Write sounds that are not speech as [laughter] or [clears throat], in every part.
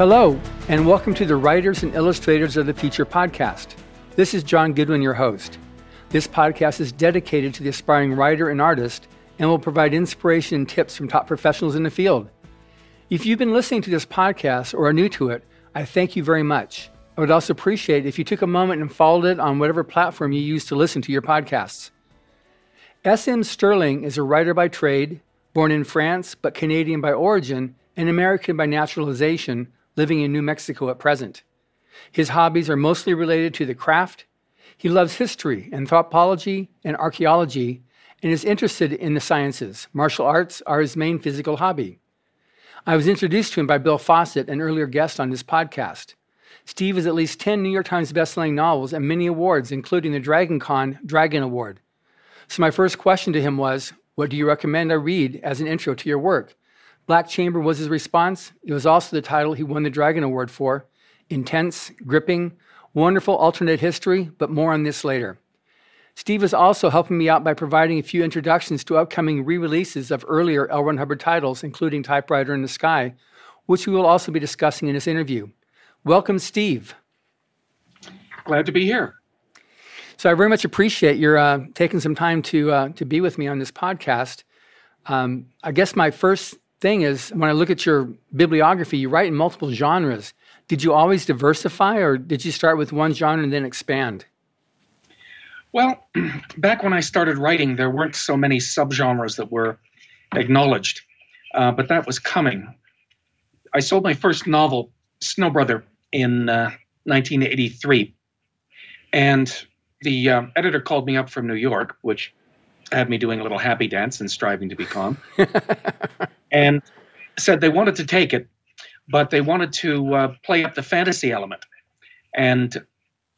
Hello, and welcome to the Writers and Illustrators of the Future podcast. This is John Goodwin, your host. This podcast is dedicated to the aspiring writer and artist and will provide inspiration and tips from top professionals in the field. If you've been listening to this podcast or are new to it, I thank you very much. I would also appreciate if you took a moment and followed it on whatever platform you use to listen to your podcasts. S.M. Stirling is a writer by trade, born in France but Canadian by origin and American by naturalization living in New Mexico at present. His hobbies are mostly related to the craft. He loves history, anthropology, and archaeology, and is interested in the sciences. Martial arts are his main physical hobby. I was introduced to him by Bill Fawcett, an earlier guest on this podcast. Steve has at least 10 New York Times bestselling novels and many awards, including the Dragon Con Dragon Award. So, my first question to him was What do you recommend I read as an intro to your work? Black Chamber was his response. It was also the title he won the Dragon Award for. Intense, gripping, wonderful alternate history, but more on this later. Steve is also helping me out by providing a few introductions to upcoming re releases of earlier L. Ron Hubbard titles, including Typewriter in the Sky, which we will also be discussing in this interview. Welcome, Steve. Glad to be here. So I very much appreciate your uh, taking some time to uh, to be with me on this podcast. Um, I guess my first thing is when I look at your bibliography, you write in multiple genres. Did you always diversify, or did you start with one genre and then expand? Well, [clears throat] back when I started writing, there weren't so many subgenres that were acknowledged, uh, but that was coming. I sold my first novel, Snow Brother, in uh, 1983, and the uh, editor called me up from New York, which had me doing a little happy dance and striving to be calm. [laughs] and said they wanted to take it, but they wanted to uh, play up the fantasy element. And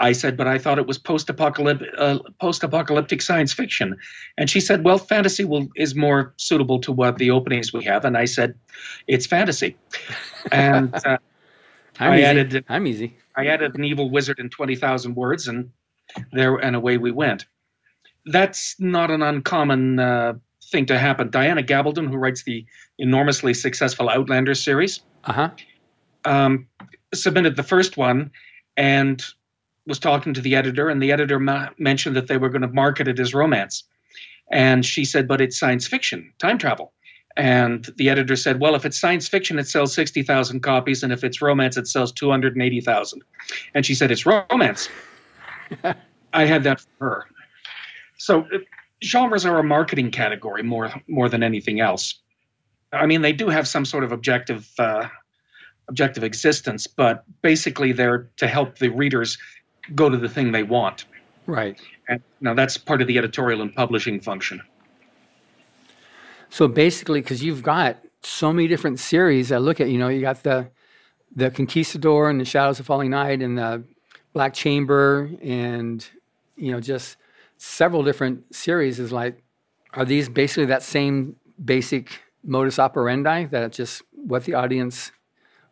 I said, but I thought it was post-apocalyptic, uh, post-apocalyptic science fiction. And she said, well, fantasy will, is more suitable to what the openings we have. And I said, it's fantasy. And uh, [laughs] I easy. added, I'm easy. I added an evil wizard in twenty thousand words, and there and away we went. That's not an uncommon uh, thing to happen. Diana Gabaldon, who writes the enormously successful Outlander series, uh-huh. um, submitted the first one and was talking to the editor, and the editor ma- mentioned that they were going to market it as romance. And she said, but it's science fiction, time travel. And the editor said, well, if it's science fiction, it sells 60,000 copies, and if it's romance, it sells 280,000. And she said, it's romance. [laughs] I had that for her. So genres are a marketing category more more than anything else. I mean, they do have some sort of objective uh, objective existence, but basically they're to help the readers go to the thing they want. Right. And now that's part of the editorial and publishing function. So basically, because you've got so many different series, I look at you know you got the the Conquistador and the Shadows of Falling Night and the Black Chamber and you know just several different series is like, are these basically that same basic modus operandi that just what the audience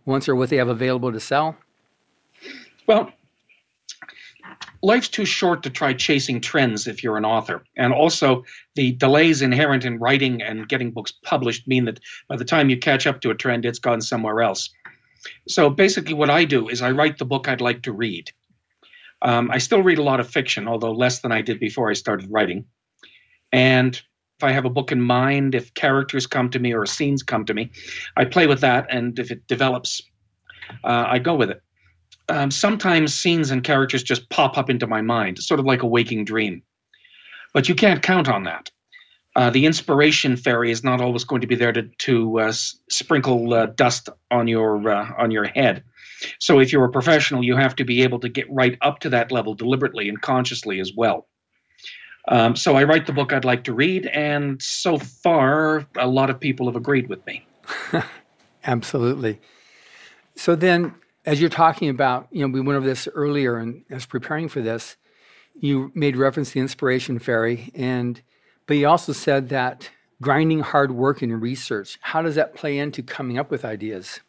wants or what they have available to sell? Well, life's too short to try chasing trends if you're an author. And also, the delays inherent in writing and getting books published mean that by the time you catch up to a trend, it's gone somewhere else. So basically, what I do is I write the book I'd like to read. Um, I still read a lot of fiction, although less than I did before I started writing. And if I have a book in mind, if characters come to me or scenes come to me, I play with that. And if it develops, uh, I go with it. Um, sometimes scenes and characters just pop up into my mind, sort of like a waking dream. But you can't count on that. Uh, the inspiration fairy is not always going to be there to, to uh, sprinkle uh, dust on your uh, on your head. So if you're a professional, you have to be able to get right up to that level deliberately and consciously as well. Um, so I write the book I'd like to read, and so far, a lot of people have agreed with me. [laughs] Absolutely. So then, as you're talking about, you know, we went over this earlier, and as preparing for this, you made reference to the inspiration fairy, and but you also said that grinding hard work and research. How does that play into coming up with ideas?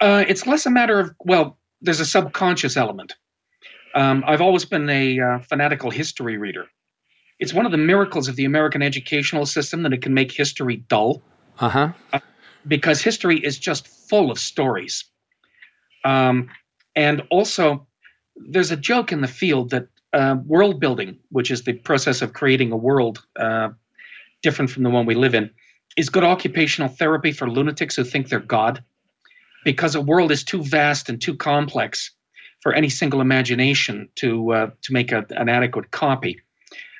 Uh, it's less a matter of well, there's a subconscious element. Um, I've always been a uh, fanatical history reader. It's one of the miracles of the American educational system that it can make history dull. Uh-huh. Uh, because history is just full of stories. Um, and also, there's a joke in the field that uh, world building, which is the process of creating a world uh, different from the one we live in, is good occupational therapy for lunatics who think they're God, because a world is too vast and too complex for any single imagination to uh, to make a, an adequate copy.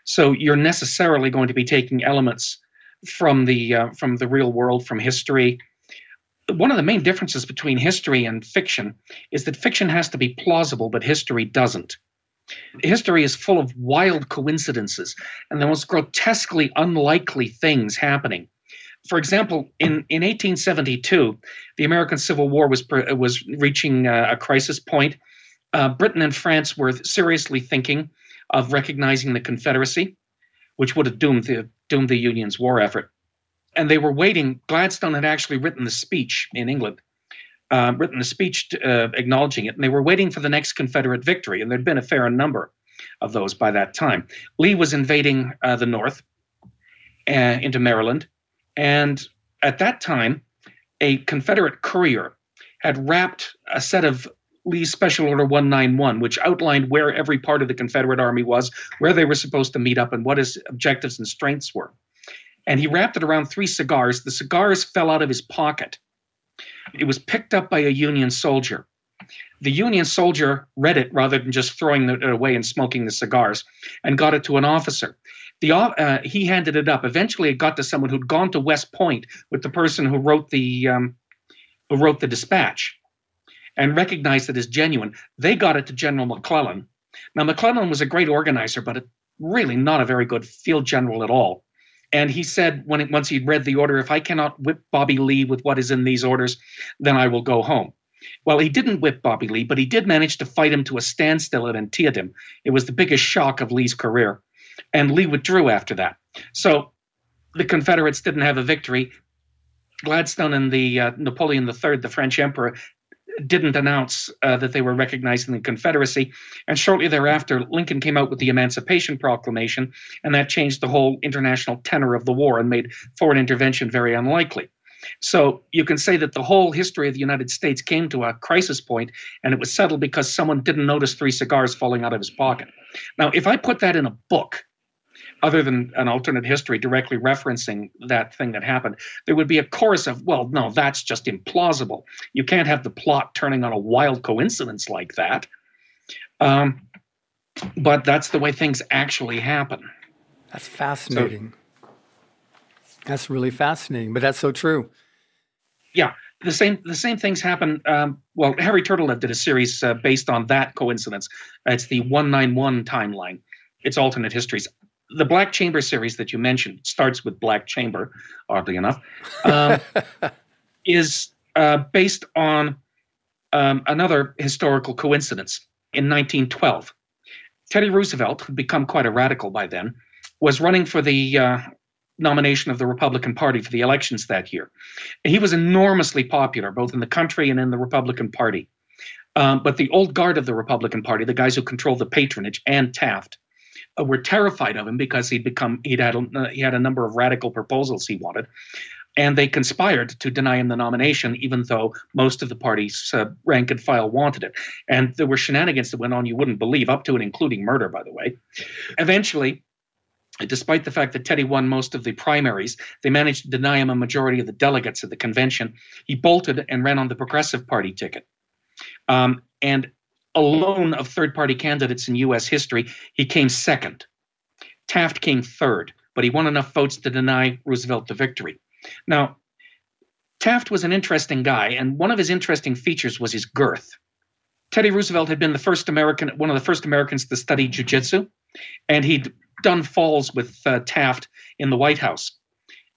So you're necessarily going to be taking elements from the uh, from the real world, from history. One of the main differences between history and fiction is that fiction has to be plausible, but history doesn't. History is full of wild coincidences and the most grotesquely unlikely things happening. For example, in, in 1872, the American Civil War was was reaching uh, a crisis point. Uh, Britain and France were seriously thinking of recognizing the Confederacy, which would have doomed the doomed the Union's war effort. And they were waiting. Gladstone had actually written the speech in England, uh, written the speech uh, acknowledging it, and they were waiting for the next Confederate victory. And there'd been a fair number of those by that time. Lee was invading uh, the North uh, into Maryland, and at that time, a Confederate courier had wrapped a set of Lee's Special Order 191, which outlined where every part of the Confederate Army was, where they were supposed to meet up, and what his objectives and strengths were. And he wrapped it around three cigars. The cigars fell out of his pocket. It was picked up by a Union soldier. The Union soldier read it rather than just throwing it away and smoking the cigars, and got it to an officer. The, uh, he handed it up. Eventually, it got to someone who'd gone to West Point with the person who wrote the um, who wrote the dispatch and recognized it as genuine. They got it to General McClellan. Now, McClellan was a great organizer, but really not a very good field general at all. And he said, when it, once he'd read the order, if I cannot whip Bobby Lee with what is in these orders, then I will go home. Well, he didn't whip Bobby Lee, but he did manage to fight him to a standstill at Antietam. It was the biggest shock of Lee's career. And Lee withdrew after that. So the Confederates didn't have a victory. Gladstone and the uh, Napoleon III, the French emperor, didn't announce uh, that they were recognizing the Confederacy. And shortly thereafter, Lincoln came out with the Emancipation Proclamation, and that changed the whole international tenor of the war and made foreign intervention very unlikely. So you can say that the whole history of the United States came to a crisis point, and it was settled because someone didn't notice three cigars falling out of his pocket. Now, if I put that in a book, other than an alternate history directly referencing that thing that happened, there would be a chorus of, well, no, that's just implausible. You can't have the plot turning on a wild coincidence like that. Um, but that's the way things actually happen. That's fascinating. So, that's really fascinating, but that's so true. Yeah, the same the same things happen. Um, well, Harry Turtledove did a series uh, based on that coincidence. It's the 191 timeline. It's alternate histories the Black Chamber series that you mentioned starts with Black Chamber, oddly enough, um, [laughs] is uh, based on um, another historical coincidence. In 1912, Teddy Roosevelt, who'd become quite a radical by then, was running for the uh, nomination of the Republican Party for the elections that year. he was enormously popular, both in the country and in the Republican Party. Um, but the old guard of the Republican Party, the guys who controlled the patronage, and Taft, uh, were terrified of him because he'd become he'd had uh, he had a number of radical proposals he wanted, and they conspired to deny him the nomination, even though most of the party's uh, rank and file wanted it. And there were shenanigans that went on you wouldn't believe, up to and including murder, by the way. Eventually, despite the fact that Teddy won most of the primaries, they managed to deny him a majority of the delegates at the convention. He bolted and ran on the Progressive Party ticket. Um, and alone of third party candidates in U.S. history, he came second. Taft came third, but he won enough votes to deny Roosevelt the victory. Now, Taft was an interesting guy, and one of his interesting features was his girth. Teddy Roosevelt had been the first American, one of the first Americans to study jujitsu, and he'd done falls with uh, Taft in the White House.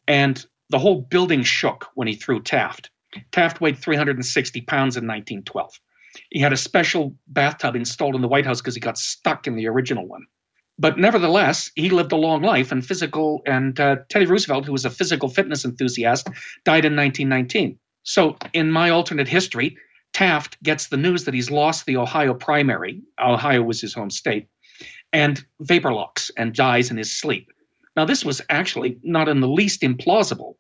And the whole building shook when he threw Taft. Taft weighed 360 pounds in 1912. He had a special bathtub installed in the White House because he got stuck in the original one. But nevertheless, he lived a long life and physical. And uh, Teddy Roosevelt, who was a physical fitness enthusiast, died in 1919. So, in my alternate history, Taft gets the news that he's lost the Ohio primary. Ohio was his home state, and vapor locks and dies in his sleep. Now, this was actually not in the least implausible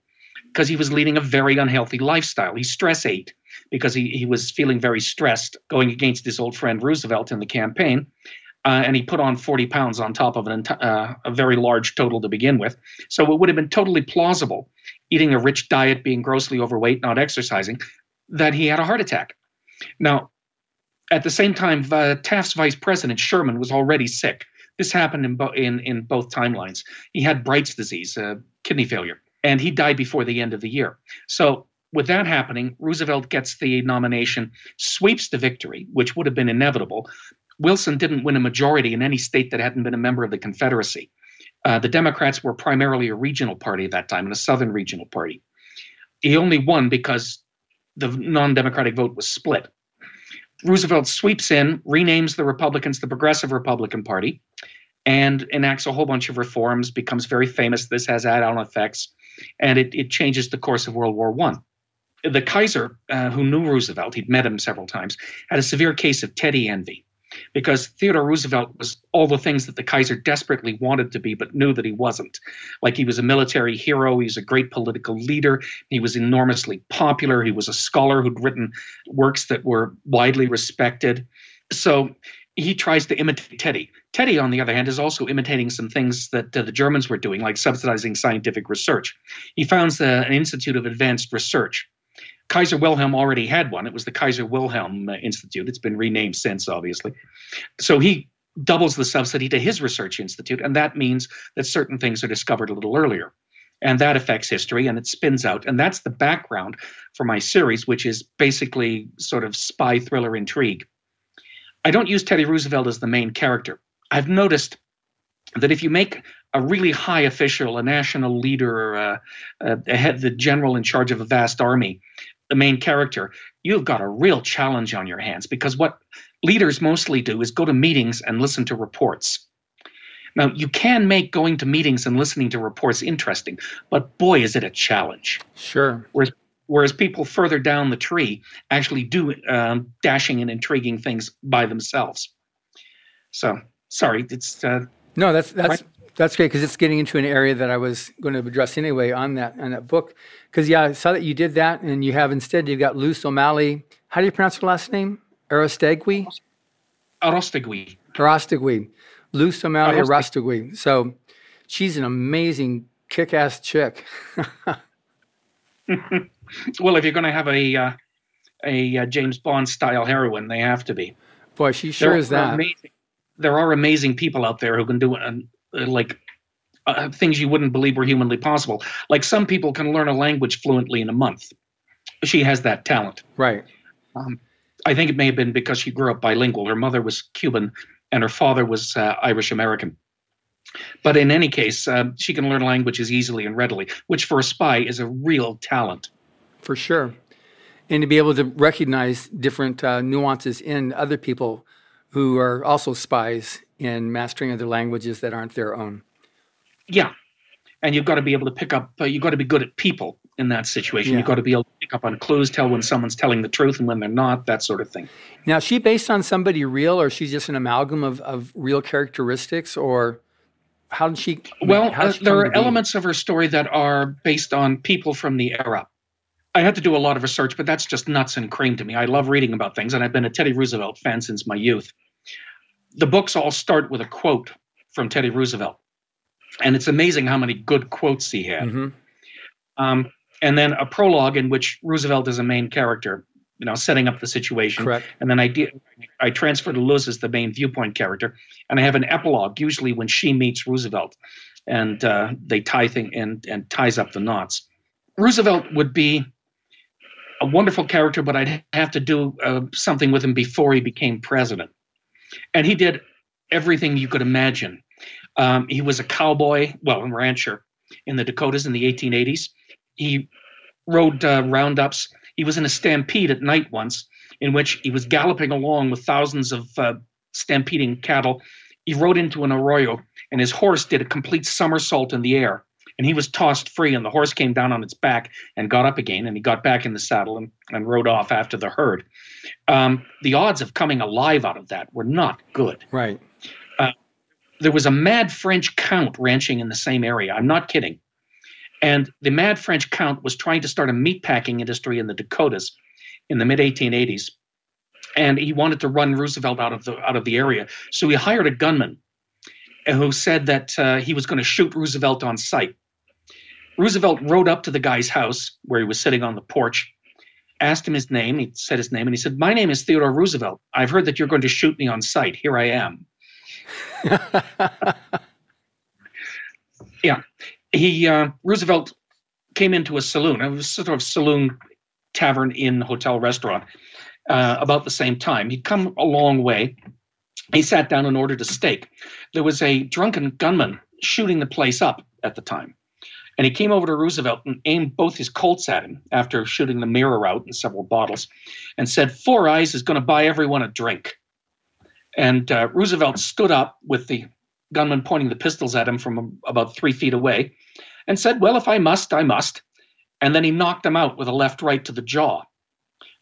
because he was leading a very unhealthy lifestyle. He stress ate because he, he was feeling very stressed going against his old friend Roosevelt in the campaign. Uh, and he put on 40 pounds on top of an, uh, a very large total to begin with. So it would have been totally plausible, eating a rich diet, being grossly overweight, not exercising, that he had a heart attack. Now, at the same time, uh, Taft's vice president, Sherman, was already sick. This happened in, bo- in, in both timelines. He had Bright's disease, uh, kidney failure, and he died before the end of the year. So with that happening, Roosevelt gets the nomination, sweeps the victory, which would have been inevitable. Wilson didn't win a majority in any state that hadn't been a member of the Confederacy. Uh, the Democrats were primarily a regional party at that time and a Southern regional party. He only won because the non Democratic vote was split. Roosevelt sweeps in, renames the Republicans the Progressive Republican Party, and enacts a whole bunch of reforms, becomes very famous. This has add on effects, and it, it changes the course of World War One the Kaiser, uh, who knew Roosevelt, he'd met him several times, had a severe case of Teddy envy because Theodore Roosevelt was all the things that the Kaiser desperately wanted to be, but knew that he wasn't. Like he was a military hero, he was a great political leader, he was enormously popular, he was a scholar who'd written works that were widely respected. So he tries to imitate Teddy. Teddy, on the other hand, is also imitating some things that uh, the Germans were doing, like subsidizing scientific research. He founds the, an Institute of Advanced Research Kaiser Wilhelm already had one. It was the Kaiser Wilhelm uh, Institute. It's been renamed since, obviously. So he doubles the subsidy to his research institute, and that means that certain things are discovered a little earlier. And that affects history and it spins out. And that's the background for my series, which is basically sort of spy thriller intrigue. I don't use Teddy Roosevelt as the main character. I've noticed that if you make a really high official, a national leader, uh, uh, the general in charge of a vast army, the main character, you've got a real challenge on your hands because what leaders mostly do is go to meetings and listen to reports. Now, you can make going to meetings and listening to reports interesting, but boy, is it a challenge. Sure. Whereas, whereas people further down the tree actually do um, dashing and intriguing things by themselves. So, sorry, it's. Uh, no, that's that's that's great because it's getting into an area that I was going to address anyway on that on that book. Because yeah, I saw that you did that, and you have instead you've got Luz O'Malley. How do you pronounce her last name? Arostegui. Arostegui. Arostegui. Luz O'Malley Arostegui. So she's an amazing, kick-ass chick. [laughs] well, if you're going to have a uh, a uh, James Bond style heroine, they have to be. Boy, she sure there is that. Amazing, there are amazing people out there who can do an, like uh, things you wouldn't believe were humanly possible. Like some people can learn a language fluently in a month. She has that talent. Right. Um, I think it may have been because she grew up bilingual. Her mother was Cuban and her father was uh, Irish American. But in any case, uh, she can learn languages easily and readily, which for a spy is a real talent. For sure. And to be able to recognize different uh, nuances in other people who are also spies in mastering other languages that aren't their own. Yeah, and you've got to be able to pick up. Uh, you've got to be good at people in that situation. Yeah. You've got to be able to pick up on clues, tell when someone's telling the truth and when they're not, that sort of thing. Now, is she based on somebody real, or she's just an amalgam of, of real characteristics, or how did she? Well, uh, she there are elements of her story that are based on people from the era. I had to do a lot of research, but that's just nuts and cream to me. I love reading about things, and I've been a Teddy Roosevelt fan since my youth. The books all start with a quote from Teddy Roosevelt and it's amazing how many good quotes he had. Mm-hmm. Um, and then a prologue in which Roosevelt is a main character, you know, setting up the situation. Correct. And then I did, I transfer to Luz as the main viewpoint character, and I have an epilogue, usually when she meets Roosevelt, and uh, they tie thing and and ties up the knots. Roosevelt would be a wonderful character, but I'd have to do uh, something with him before he became president, and he did everything you could imagine um, he was a cowboy, well, a rancher in the Dakotas in the 1880s. He rode uh, roundups. He was in a stampede at night once, in which he was galloping along with thousands of uh, stampeding cattle. He rode into an arroyo, and his horse did a complete somersault in the air. And he was tossed free, and the horse came down on its back and got up again. And he got back in the saddle and, and rode off after the herd. Um, the odds of coming alive out of that were not good. Right there was a mad French count ranching in the same area. I'm not kidding. And the mad French count was trying to start a meatpacking industry in the Dakotas in the mid 1880s. And he wanted to run Roosevelt out of the out of the area. So he hired a gunman who said that uh, he was going to shoot Roosevelt on sight. Roosevelt rode up to the guy's house where he was sitting on the porch, asked him his name. He said his name, and he said, My name is Theodore Roosevelt. I've heard that you're going to shoot me on sight. Here I am. [laughs] yeah. He uh, Roosevelt came into a saloon. It was sort of saloon, tavern, inn, hotel, restaurant. Uh, about the same time, he'd come a long way. He sat down and ordered a steak. There was a drunken gunman shooting the place up at the time. And he came over to Roosevelt and aimed both his Colts at him after shooting the mirror out in several bottles and said, Four Eyes is going to buy everyone a drink. And uh, Roosevelt stood up with the gunman pointing the pistols at him from about three feet away and said, Well, if I must, I must. And then he knocked him out with a left right to the jaw.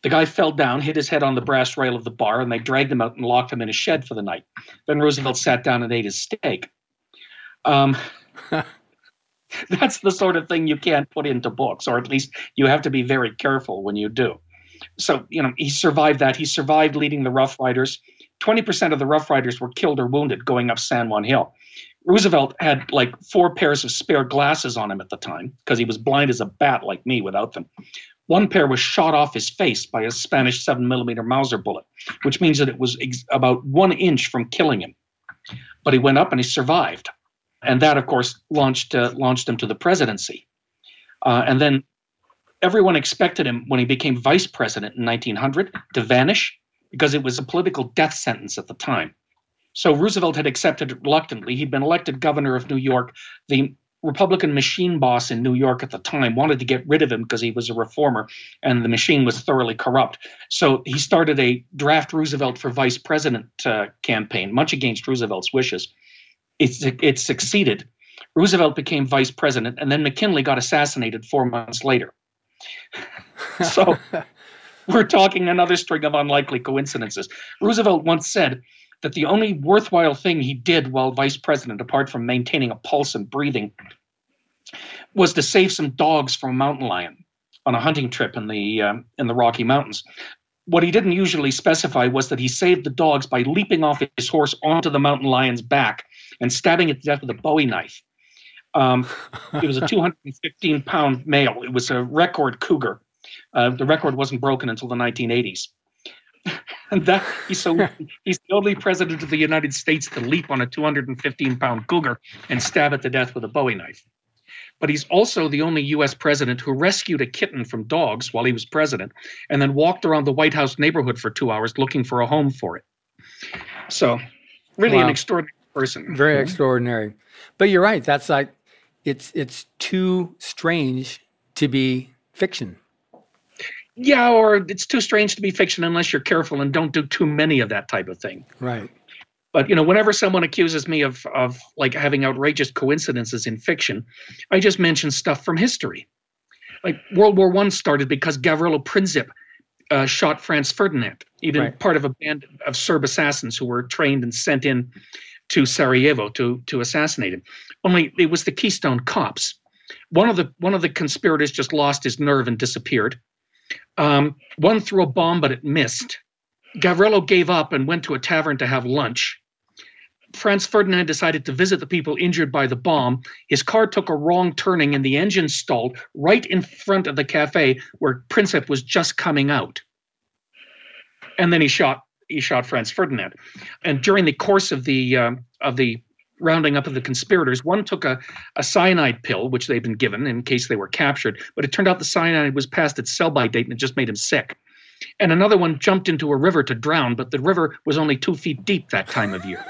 The guy fell down, hit his head on the brass rail of the bar, and they dragged him out and locked him in a shed for the night. Then Roosevelt sat down and ate his steak. Um, [laughs] [laughs] that's the sort of thing you can't put into books, or at least you have to be very careful when you do. So, you know, he survived that. He survived leading the Rough Riders. 20% of the Rough Riders were killed or wounded going up San Juan Hill. Roosevelt had like four pairs of spare glasses on him at the time because he was blind as a bat like me without them. One pair was shot off his face by a Spanish 7 millimeter Mauser bullet, which means that it was ex- about one inch from killing him. But he went up and he survived. And that, of course, launched, uh, launched him to the presidency. Uh, and then everyone expected him when he became vice president in 1900 to vanish because it was a political death sentence at the time. So Roosevelt had accepted it reluctantly. He'd been elected governor of New York. The Republican machine boss in New York at the time wanted to get rid of him because he was a reformer and the machine was thoroughly corrupt. So he started a draft Roosevelt for vice president uh, campaign, much against Roosevelt's wishes. It, it succeeded. Roosevelt became vice president, and then McKinley got assassinated four months later. [laughs] so we're talking another string of unlikely coincidences. Roosevelt once said that the only worthwhile thing he did while vice president, apart from maintaining a pulse and breathing, was to save some dogs from a mountain lion on a hunting trip in the um, in the Rocky Mountains. What he didn't usually specify was that he saved the dogs by leaping off his horse onto the mountain lion's back and stabbing it to death with a Bowie knife. Um, it was a [laughs] 215 pound male. It was a record cougar. Uh, the record wasn't broken until the 1980s. [laughs] and that he's so [laughs] he's the only president of the United States to leap on a 215 pound cougar and stab it to death with a Bowie knife. But he's also the only U.S. president who rescued a kitten from dogs while he was president, and then walked around the White House neighborhood for two hours looking for a home for it. So, really wow. an extraordinary person. Very mm-hmm. extraordinary. But you're right. That's like it's it's too strange to be fiction yeah, or it's too strange to be fiction unless you're careful and don't do too many of that type of thing. Right. But you know, whenever someone accuses me of of like having outrageous coincidences in fiction, I just mention stuff from history. Like World War One started because Gavrilo Princip uh, shot Franz Ferdinand, even right. part of a band of Serb assassins who were trained and sent in to Sarajevo to to assassinate him. Only it was the Keystone Cops. One of the one of the conspirators just lost his nerve and disappeared. Um, one threw a bomb, but it missed. Gavrilo gave up and went to a tavern to have lunch. Franz Ferdinand decided to visit the people injured by the bomb. His car took a wrong turning and the engine stalled right in front of the cafe where Princip was just coming out. And then he shot he shot Franz Ferdinand. And during the course of the uh, of the rounding up of the conspirators. One took a, a cyanide pill, which they'd been given in case they were captured, but it turned out the cyanide was past its sell by date and it just made him sick. And another one jumped into a river to drown, but the river was only two feet deep that time of year.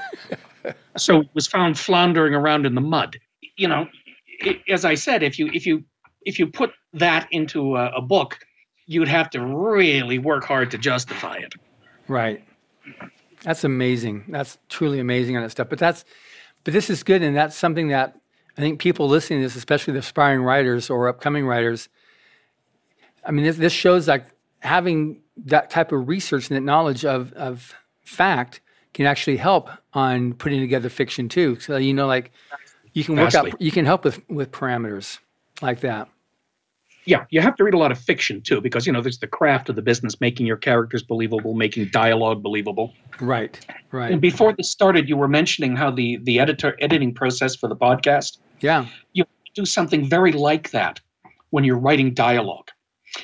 [laughs] so it was found floundering around in the mud. You know, it, as I said, if you if you if you put that into a, a book, you'd have to really work hard to justify it. Right. That's amazing. That's truly amazing on that stuff. But that's but this is good, and that's something that I think people listening to this, especially the aspiring writers or upcoming writers, I mean, this, this shows like having that type of research and that knowledge of, of fact can actually help on putting together fiction too. So you know, like you can work Vastly. out, you can help with with parameters. like that. Yeah, you have to read a lot of fiction too, because you know there's the craft of the business, making your characters believable, making dialogue believable. Right, right. And before this started, you were mentioning how the the editor editing process for the podcast. Yeah. You do something very like that when you're writing dialogue.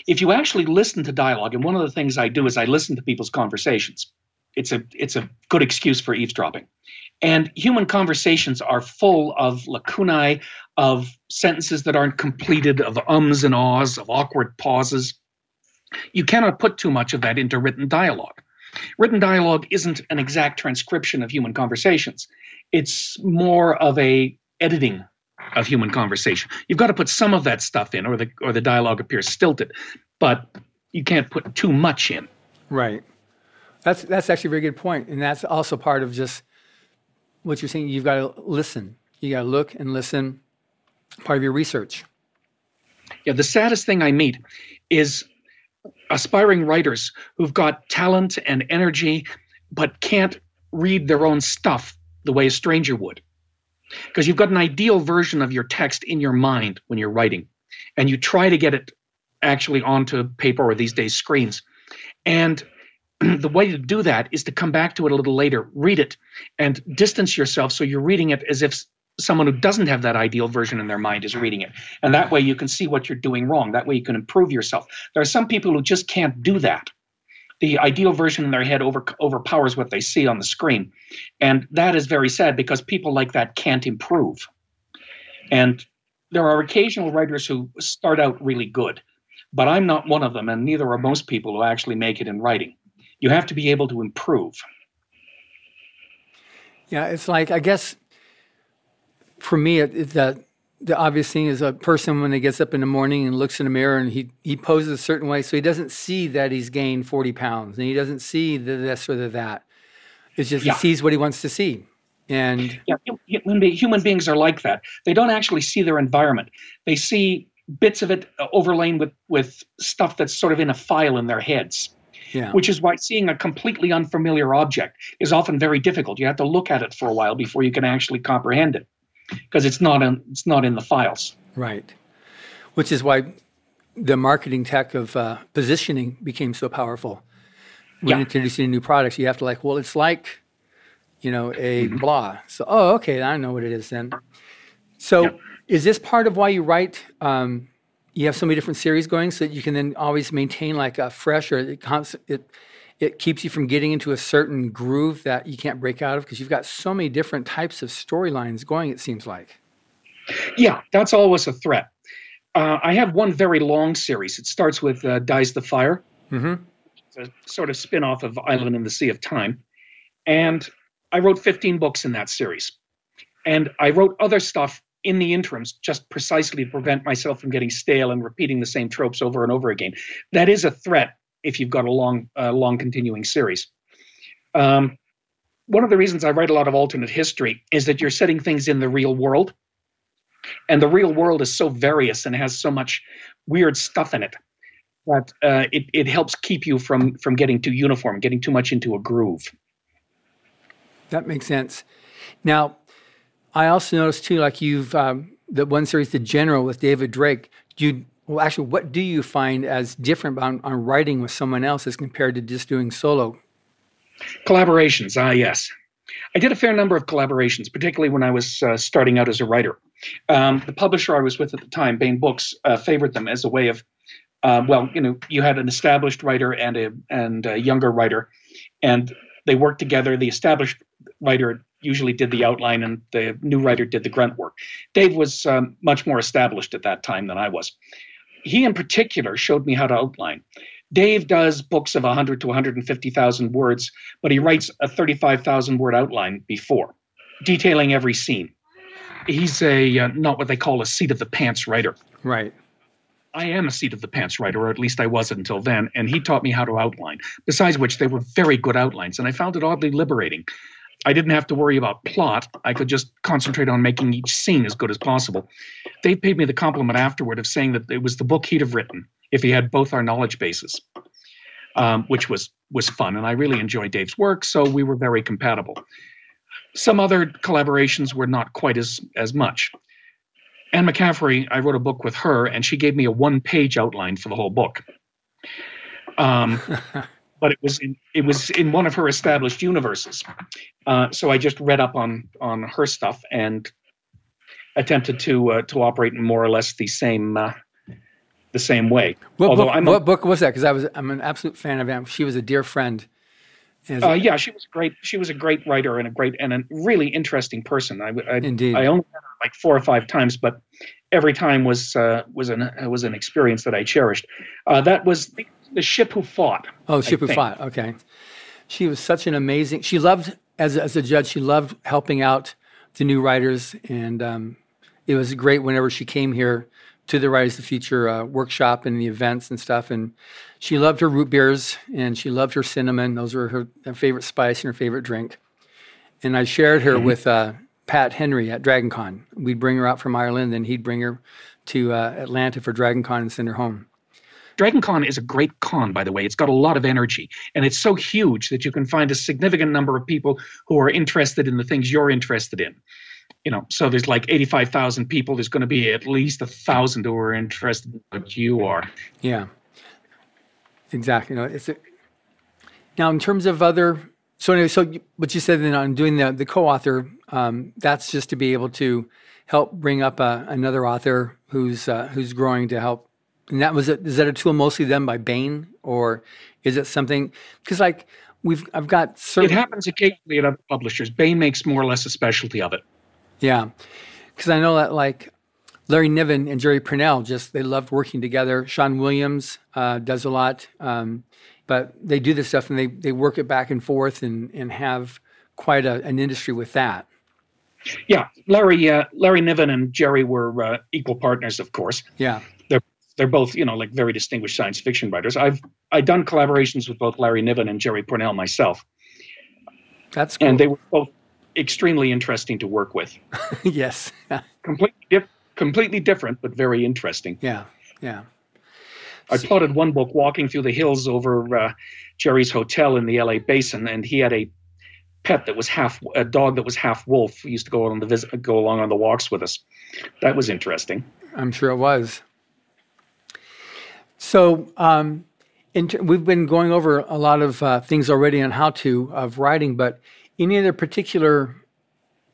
If you actually listen to dialogue, and one of the things I do is I listen to people's conversations. It's a it's a good excuse for eavesdropping. And human conversations are full of lacunae, of sentences that aren't completed, of ums and ahs, of awkward pauses. You cannot put too much of that into written dialogue. Written dialogue isn't an exact transcription of human conversations. It's more of a editing of human conversation. You've got to put some of that stuff in, or the or the dialogue appears stilted, but you can't put too much in. Right. That's that's actually a very good point, and that's also part of just what you're saying. You've got to listen. You got to look and listen. Part of your research. Yeah, the saddest thing I meet is aspiring writers who've got talent and energy, but can't read their own stuff the way a stranger would because you've got an ideal version of your text in your mind when you're writing and you try to get it actually onto paper or these days screens and [clears throat] the way to do that is to come back to it a little later read it and distance yourself so you're reading it as if someone who doesn't have that ideal version in their mind is reading it and that way you can see what you're doing wrong that way you can improve yourself there are some people who just can't do that the ideal version in their head over, overpowers what they see on the screen. And that is very sad because people like that can't improve. And there are occasional writers who start out really good, but I'm not one of them, and neither are most people who actually make it in writing. You have to be able to improve. Yeah, it's like, I guess for me, it, it's that the obvious thing is a person when he gets up in the morning and looks in the mirror and he, he poses a certain way, so he doesn't see that he's gained 40 pounds and he doesn't see the this or the that. It's just yeah. he sees what he wants to see. And yeah, human beings are like that. They don't actually see their environment. They see bits of it uh, overlain with, with stuff that's sort of in a file in their heads. Yeah. Which is why seeing a completely unfamiliar object is often very difficult. You have to look at it for a while before you can actually comprehend it because it's not in it's not in the files. Right, which is why the marketing tech of uh, positioning became so powerful. When yeah. introducing new products, you have to like, well, it's like, you know, a mm-hmm. blah. So, oh, okay, I know what it is then. So, yeah. is this part of why you write? Um, you have so many different series going, so that you can then always maintain like a fresh or it, it it keeps you from getting into a certain groove that you can't break out of because you've got so many different types of storylines going, it seems like. Yeah, that's always a threat. Uh, I have one very long series. It starts with uh, Dies the Fire, mm-hmm. it's a sort of spin off of Island in the Sea of Time. And I wrote 15 books in that series. And I wrote other stuff in the interims just precisely to prevent myself from getting stale and repeating the same tropes over and over again. That is a threat if you've got a long, uh, long continuing series. Um, one of the reasons I write a lot of alternate history is that you're setting things in the real world, and the real world is so various and has so much weird stuff in it that uh, it it helps keep you from from getting too uniform, getting too much into a groove. That makes sense. Now, I also noticed too, like you've um, the one series, The General, with David Drake. You well, actually, what do you find as different on, on writing with someone else as compared to just doing solo? Collaborations, ah, yes. I did a fair number of collaborations, particularly when I was uh, starting out as a writer. Um, the publisher I was with at the time, Baen Books, uh, favored them as a way of, uh, well, you know, you had an established writer and a and a younger writer, and they worked together. The established writer usually did the outline, and the new writer did the grunt work. Dave was um, much more established at that time than I was he in particular showed me how to outline. Dave does books of 100 to 150,000 words, but he writes a 35,000 word outline before, detailing every scene. He's a uh, not what they call a seat of the pants writer. Right. I am a seat of the pants writer, or at least I was until then, and he taught me how to outline. Besides which, they were very good outlines, and I found it oddly liberating. I didn't have to worry about plot. I could just concentrate on making each scene as good as possible. They paid me the compliment afterward of saying that it was the book he'd have written if he had both our knowledge bases, um, which was was fun. And I really enjoyed Dave's work, so we were very compatible. Some other collaborations were not quite as as much. Anne McCaffrey, I wrote a book with her, and she gave me a one-page outline for the whole book. Um, [laughs] but it was in, it was in one of her established universes. Uh, so I just read up on on her stuff and attempted to uh, to operate in more or less the same uh, the same way. What, Although book, I'm a, what book was that? Because I was I'm an absolute fan of Anne. She was a dear friend. Uh, yeah, she was great. She was a great writer and a great and a really interesting person. I, I Indeed. I only met her like four or five times, but every time was uh, was an was an experience that I cherished. Uh, that was the, ship who fought. Oh, ship who fought. Okay, she was such an amazing. She loved as as a judge. She loved helping out the new writers, and um, it was great whenever she came here to the Writers of the Future uh, workshop and the events and stuff. And she loved her root beers and she loved her cinnamon. Those were her, her favorite spice and her favorite drink. And I shared her mm-hmm. with uh, Pat Henry at DragonCon. We'd bring her out from Ireland, and he'd bring her to uh, Atlanta for DragonCon and send her home. DragonCon is a great con, by the way. It's got a lot of energy, and it's so huge that you can find a significant number of people who are interested in the things you're interested in you know, so there's like 85,000 people. There's going to be at least a thousand who are interested in what you are. Yeah, exactly. Know, it's a, now in terms of other. So anyway, so what you said then on doing the the co-author, um, that's just to be able to help bring up a, another author who's uh, who's growing to help. And that was it. Is that a tool mostly done by Baen or is it something? Because like we've, I've got certain. It happens occasionally at other publishers. Baen makes more or less a specialty of it. Yeah, because I know that like Larry Niven and Jerry Pournelle just they loved working together. Sean Williams uh, does a lot, um, but they do this stuff and they they work it back and forth and and have quite a, an industry with that. Yeah, Larry uh, Larry Niven and Jerry were uh, equal partners, of course. Yeah, they're they're both you know like very distinguished science fiction writers. I've I done collaborations with both Larry Niven and Jerry Pournelle myself. That's cool. And they were both extremely interesting to work with. [laughs] yes. [laughs] completely, dif- completely different, but very interesting. Yeah, yeah. I plotted one book walking through the hills over uh, Jerry's hotel in the LA basin, and he had a pet that was half a dog that was half wolf. He used to go on the visit, go along on the walks with us. That was interesting. I'm sure it was. So, um, t- we've been going over a lot of uh, things already on how to of writing, but any other particular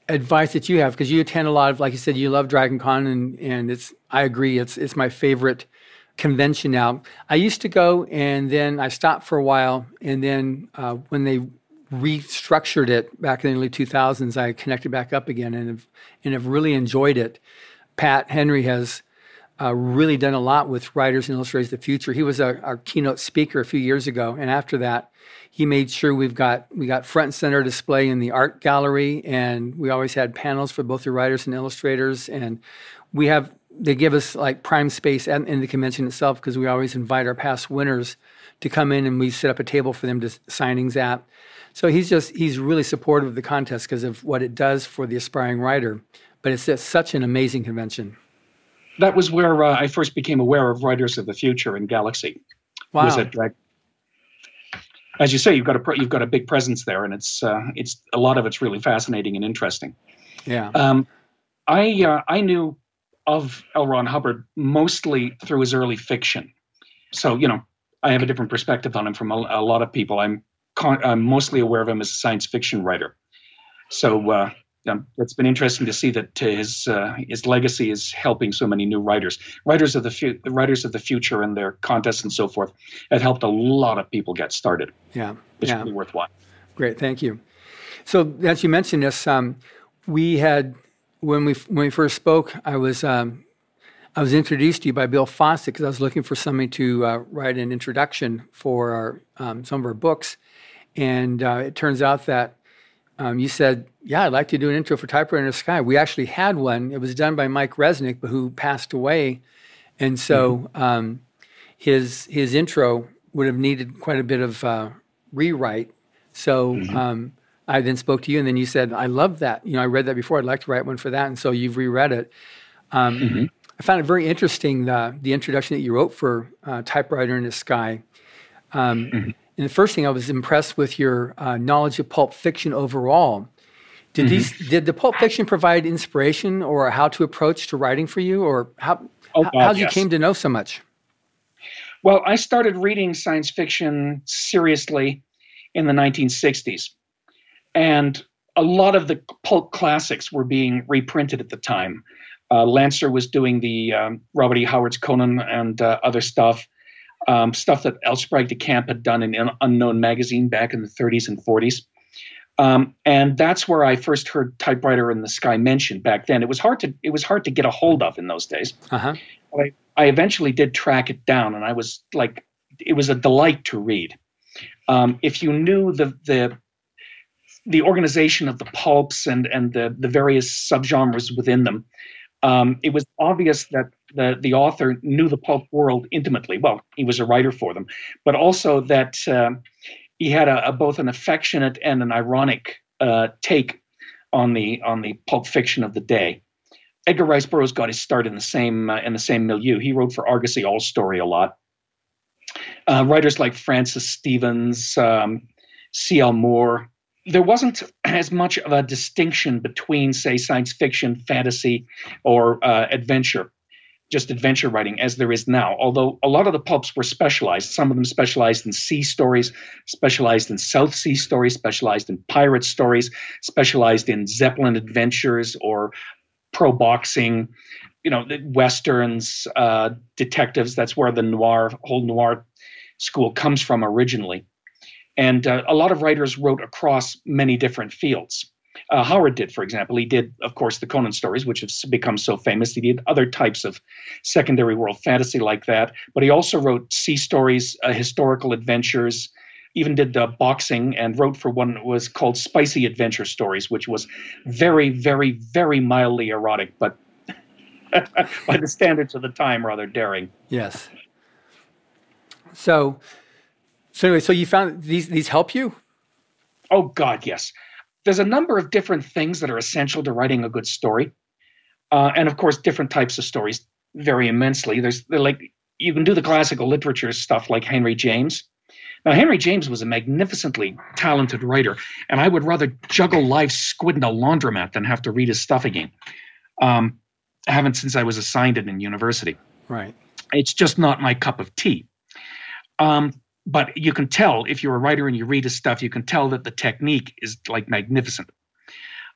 advice that you have? Because you attend a lot of, like you said, you love DragonCon, and and it's I agree, it's it's my favorite convention now. I used to go, and then I stopped for a while, and then uh, when they restructured it back in the early 2000s, I connected back up again, and have, and have really enjoyed it. Pat Henry has uh, really done a lot with Writers and Illustrators of the Future. He was our, our keynote speaker a few years ago, and after that, he made sure we've got we got front and center display in the art gallery, and we always had panels for both the writers and illustrators, and we have they give us like prime space at, in the convention itself because we always invite our past winners to come in and we set up a table for them to signings at. So he's just he's really supportive of the contest because of what it does for the aspiring writer. But it's such an amazing convention. That was where uh, I first became aware of Writers of the Future in Galaxy. Wow. Was at Drag- as you say, you've got a you've got a big presence there, and it's uh, it's a lot of it's really fascinating and interesting. Yeah. Um, I uh, I knew of L. Ron Hubbard mostly through his early fiction, so you know I have a different perspective on him from a, a lot of people. I'm con- I'm mostly aware of him as a science fiction writer. So uh, um, it's been interesting to see that his uh, his legacy is helping so many new writers, writers of the fu- writers of the future, and their contests and so forth. It helped a lot of people get started. Yeah, it's yeah. really worthwhile. Great, thank you. So as you mentioned this, um, we had when we when we first spoke, I was um, I was introduced to you by Bill Fawcett because I was looking for somebody to uh, write an introduction for our, um, some of our books, and uh, it turns out that um, you said, "Yeah, I'd like to do an intro for Typewriter in the Sky." We actually had one. It was done by Mike Resnick, but who passed away, and so mm-hmm. um, his his intro would have needed quite a bit of uh, rewrite. So mm-hmm. um, I then spoke to you, and then you said, "I love that. You know, I read that before. I'd like to write one for that." And so you've reread it. Um, mm-hmm. I found it very interesting the the introduction that you wrote for uh, Typewriter in the Sky. And the first thing I was impressed with your uh, knowledge of pulp fiction overall. Did mm-hmm. these did the Pulp Fiction provide inspiration or how to approach to writing for you, or how oh, God, how yes. you came to know so much? Well, I started reading science fiction seriously in the 1960s, and a lot of the pulp classics were being reprinted at the time. Uh, Lancer was doing the um, Robert E. Howard's Conan and uh, other stuff, um, stuff that. Sprague de Camp had done in an Unknown magazine back in the 30s and 40s. Um, and that's where I first heard typewriter in the sky mentioned back then. It was hard to it was hard to get a hold of in those days. Uh-huh. I, I eventually did track it down, and I was like, it was a delight to read. Um, if you knew the the the organization of the pulps and and the the various subgenres within them, um, it was obvious that the the author knew the pulp world intimately. Well, he was a writer for them, but also that uh, he had a, a, both an affectionate and an ironic uh, take on the on the pulp fiction of the day. Edgar Rice Burroughs got his start in the same uh, in the same milieu. He wrote for Argosy All Story a lot. Uh, writers like Francis Stevens, um, C.L. Moore. There wasn't as much of a distinction between, say, science fiction, fantasy, or uh, adventure, just adventure writing as there is now. Although a lot of the pulps were specialized. Some of them specialized in sea stories, specialized in South Sea stories, specialized in pirate stories, specialized in Zeppelin adventures or pro boxing, you know, westerns, uh, detectives. That's where the noir whole noir school comes from originally. And uh, a lot of writers wrote across many different fields. Uh, Howard did, for example. He did, of course, the Conan stories, which have become so famous. He did other types of secondary world fantasy like that. But he also wrote sea stories, uh, historical adventures, even did boxing and wrote for one that was called Spicy Adventure Stories, which was very, very, very mildly erotic, but [laughs] by the standards of the time, rather daring. Yes. So, so anyway, so you found these these help you? Oh God, yes. There's a number of different things that are essential to writing a good story, uh, and of course, different types of stories vary immensely. There's like you can do the classical literature stuff like Henry James, now, Henry James was a magnificently talented writer, and I would rather juggle live squid in a laundromat than have to read his stuff again. Um, I haven't since I was assigned it in university. Right. It's just not my cup of tea. Um, but you can tell if you're a writer and you read his stuff, you can tell that the technique is like magnificent.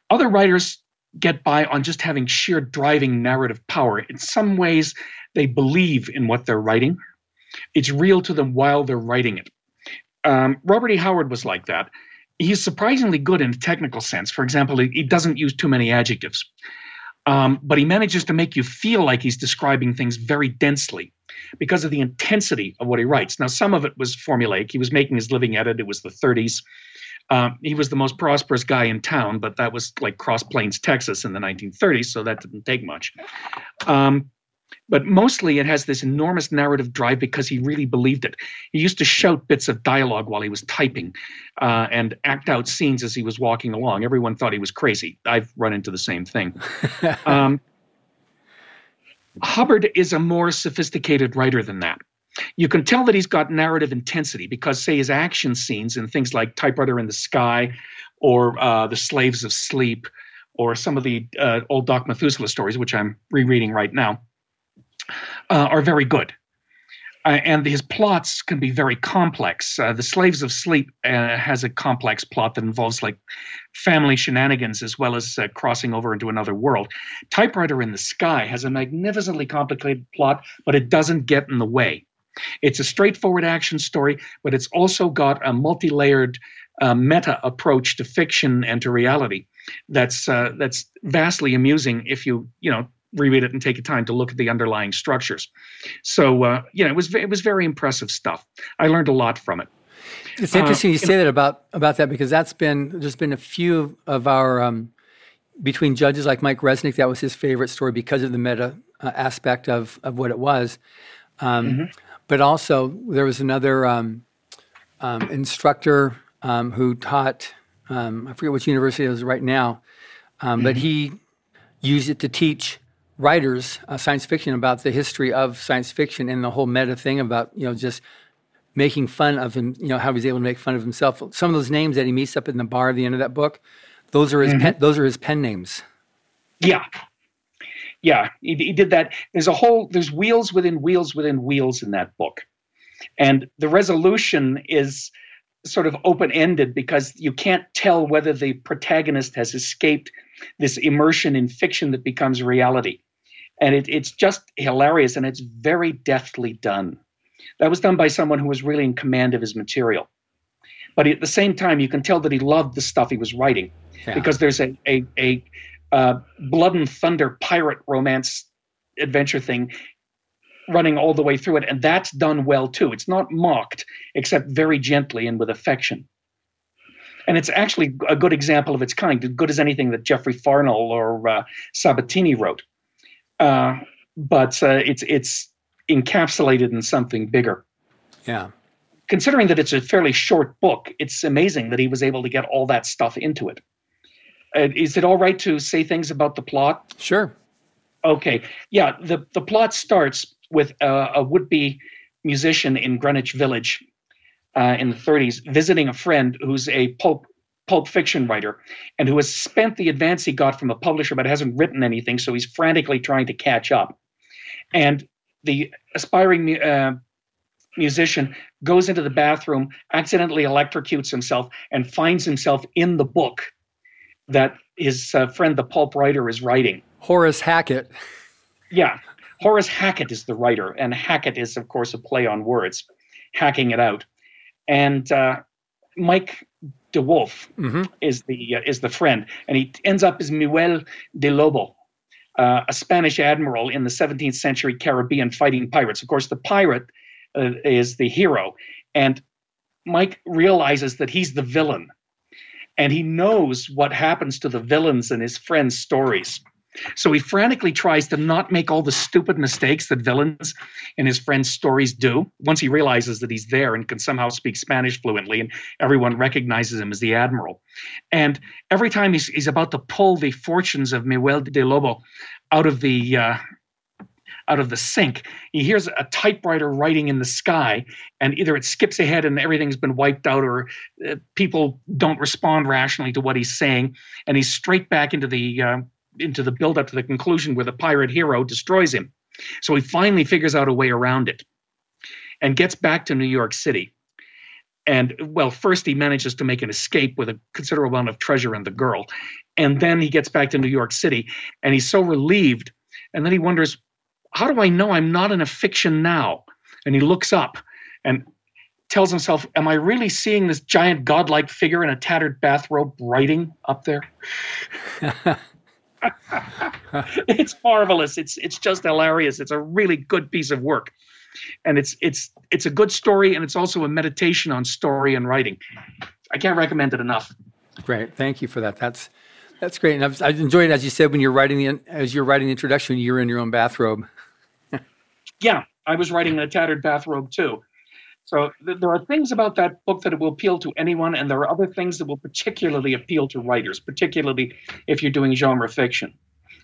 Other writers get by on just having sheer driving narrative power. In some ways, they believe in what they're writing. It's real to them while they're writing it. Um, Robert E. Howard was like that. He's surprisingly good in a technical sense. For example, he, he doesn't use too many adjectives, um, but he manages to make you feel like he's describing things very densely because of the intensity of what he writes. Now, some of it was formulaic. He was making his living at it. It was the 30s. Um, he was the most prosperous guy in town, but that was like Cross Plains, Texas in the 1930s, so that didn't take much. Um, but mostly it has this enormous narrative drive because he really believed it. He used to shout bits of dialogue while he was typing uh, and act out scenes as he was walking along. Everyone thought he was crazy. I've run into the same thing. [laughs] um, Hubbard is a more sophisticated writer than that. You can tell that he's got narrative intensity because, say, his action scenes in things like Typewriter in the Sky or uh, The Slaves of Sleep or some of the uh, old Doc Methuselah stories, which I'm rereading right now uh, are very good. Uh, and his plots can be very complex. Uh, the Slaves of Sleep uh, has a complex plot that involves like family shenanigans as well as uh, crossing over into another world. Typewriter in the Sky has a magnificently complicated plot, but it doesn't get in the way. It's a straightforward action story, but it's also got a multi layered uh, meta approach to fiction and to reality that's uh, that's vastly amusing if you you know reread it and take a time to look at the underlying structures. So uh, you know, it was it was very impressive stuff. I learned a lot from it. It's interesting uh, you say that about about that because that's been there's been a few of our um, between judges like Mike Resnick that was his favorite story because of the meta uh, aspect of of what it was. Um, mm-hmm. But also there was another um, um instructor um, who taught um, I forget which university it was right now, mm-hmm. but he used it to teach writers uh, science fiction about the history of science fiction and the whole meta thing about you know just making fun of him you know how he's able to make fun of himself some of those names that he meets up in the bar at the end of that book Those are his mm-hmm. pen, those are his pen names. Yeah, yeah, he, he did that. There's a whole there's wheels within wheels within wheels in that book, and the resolution is sort of open ended because you can't tell whether the protagonist has escaped this immersion in fiction that becomes reality. And it, it's just hilarious and it's very deftly done. That was done by someone who was really in command of his material. But at the same time, you can tell that he loved the stuff he was writing yeah. because there's a, a, a uh, blood and thunder pirate romance adventure thing running all the way through it, and that's done well too. It's not mocked, except very gently and with affection. And it's actually a good example of its kind, as good as anything that Jeffery Farnol or uh, Sabatini wrote. Uh, but uh, it's it's encapsulated in something bigger. Yeah. Considering that it's a fairly short book, it's amazing that he was able to get all that stuff into it. Uh, is it all right to say things about the plot? Sure. Okay. Yeah. The the plot starts with a, a would-be musician in Greenwich Village uh, in the 30s visiting a friend who's a pulp pulp fiction writer and who has spent the advance he got from a publisher but hasn't written anything so he's frantically trying to catch up and the aspiring uh, musician goes into the bathroom accidentally electrocutes himself and finds himself in the book that his uh, friend the pulp writer is writing horace hackett yeah Horace Hackett is the writer, and Hackett is, of course, a play on words, hacking it out. And uh, Mike de Wolf mm-hmm. is the uh, is the friend, and he ends up as Miguel de Lobo, uh, a Spanish admiral in the 17th century Caribbean fighting pirates. Of course, the pirate uh, is the hero, and Mike realizes that he's the villain, and he knows what happens to the villains in his friends' stories. So he frantically tries to not make all the stupid mistakes that villains in his friends' stories do. Once he realizes that he's there and can somehow speak Spanish fluently, and everyone recognizes him as the admiral. And every time he's, he's about to pull the fortunes of Miguel de Lobo out of the uh, out of the sink, he hears a typewriter writing in the sky, and either it skips ahead and everything's been wiped out, or uh, people don't respond rationally to what he's saying, and he's straight back into the uh, into the build up to the conclusion where the pirate hero destroys him. So he finally figures out a way around it and gets back to New York City. And well, first he manages to make an escape with a considerable amount of treasure and the girl. And then he gets back to New York City and he's so relieved. And then he wonders, how do I know I'm not in a fiction now? And he looks up and tells himself, Am I really seeing this giant godlike figure in a tattered bathrobe writing up there? [laughs] [laughs] it's marvelous. It's it's just hilarious. It's a really good piece of work, and it's it's it's a good story, and it's also a meditation on story and writing. I can't recommend it enough. Great, thank you for that. That's that's great, and I've, I've enjoyed it as you said when you're writing the as you're writing the introduction. You're in your own bathrobe. [laughs] yeah, I was writing in a tattered bathrobe too. So th- there are things about that book that will appeal to anyone, and there are other things that will particularly appeal to writers, particularly if you're doing genre fiction.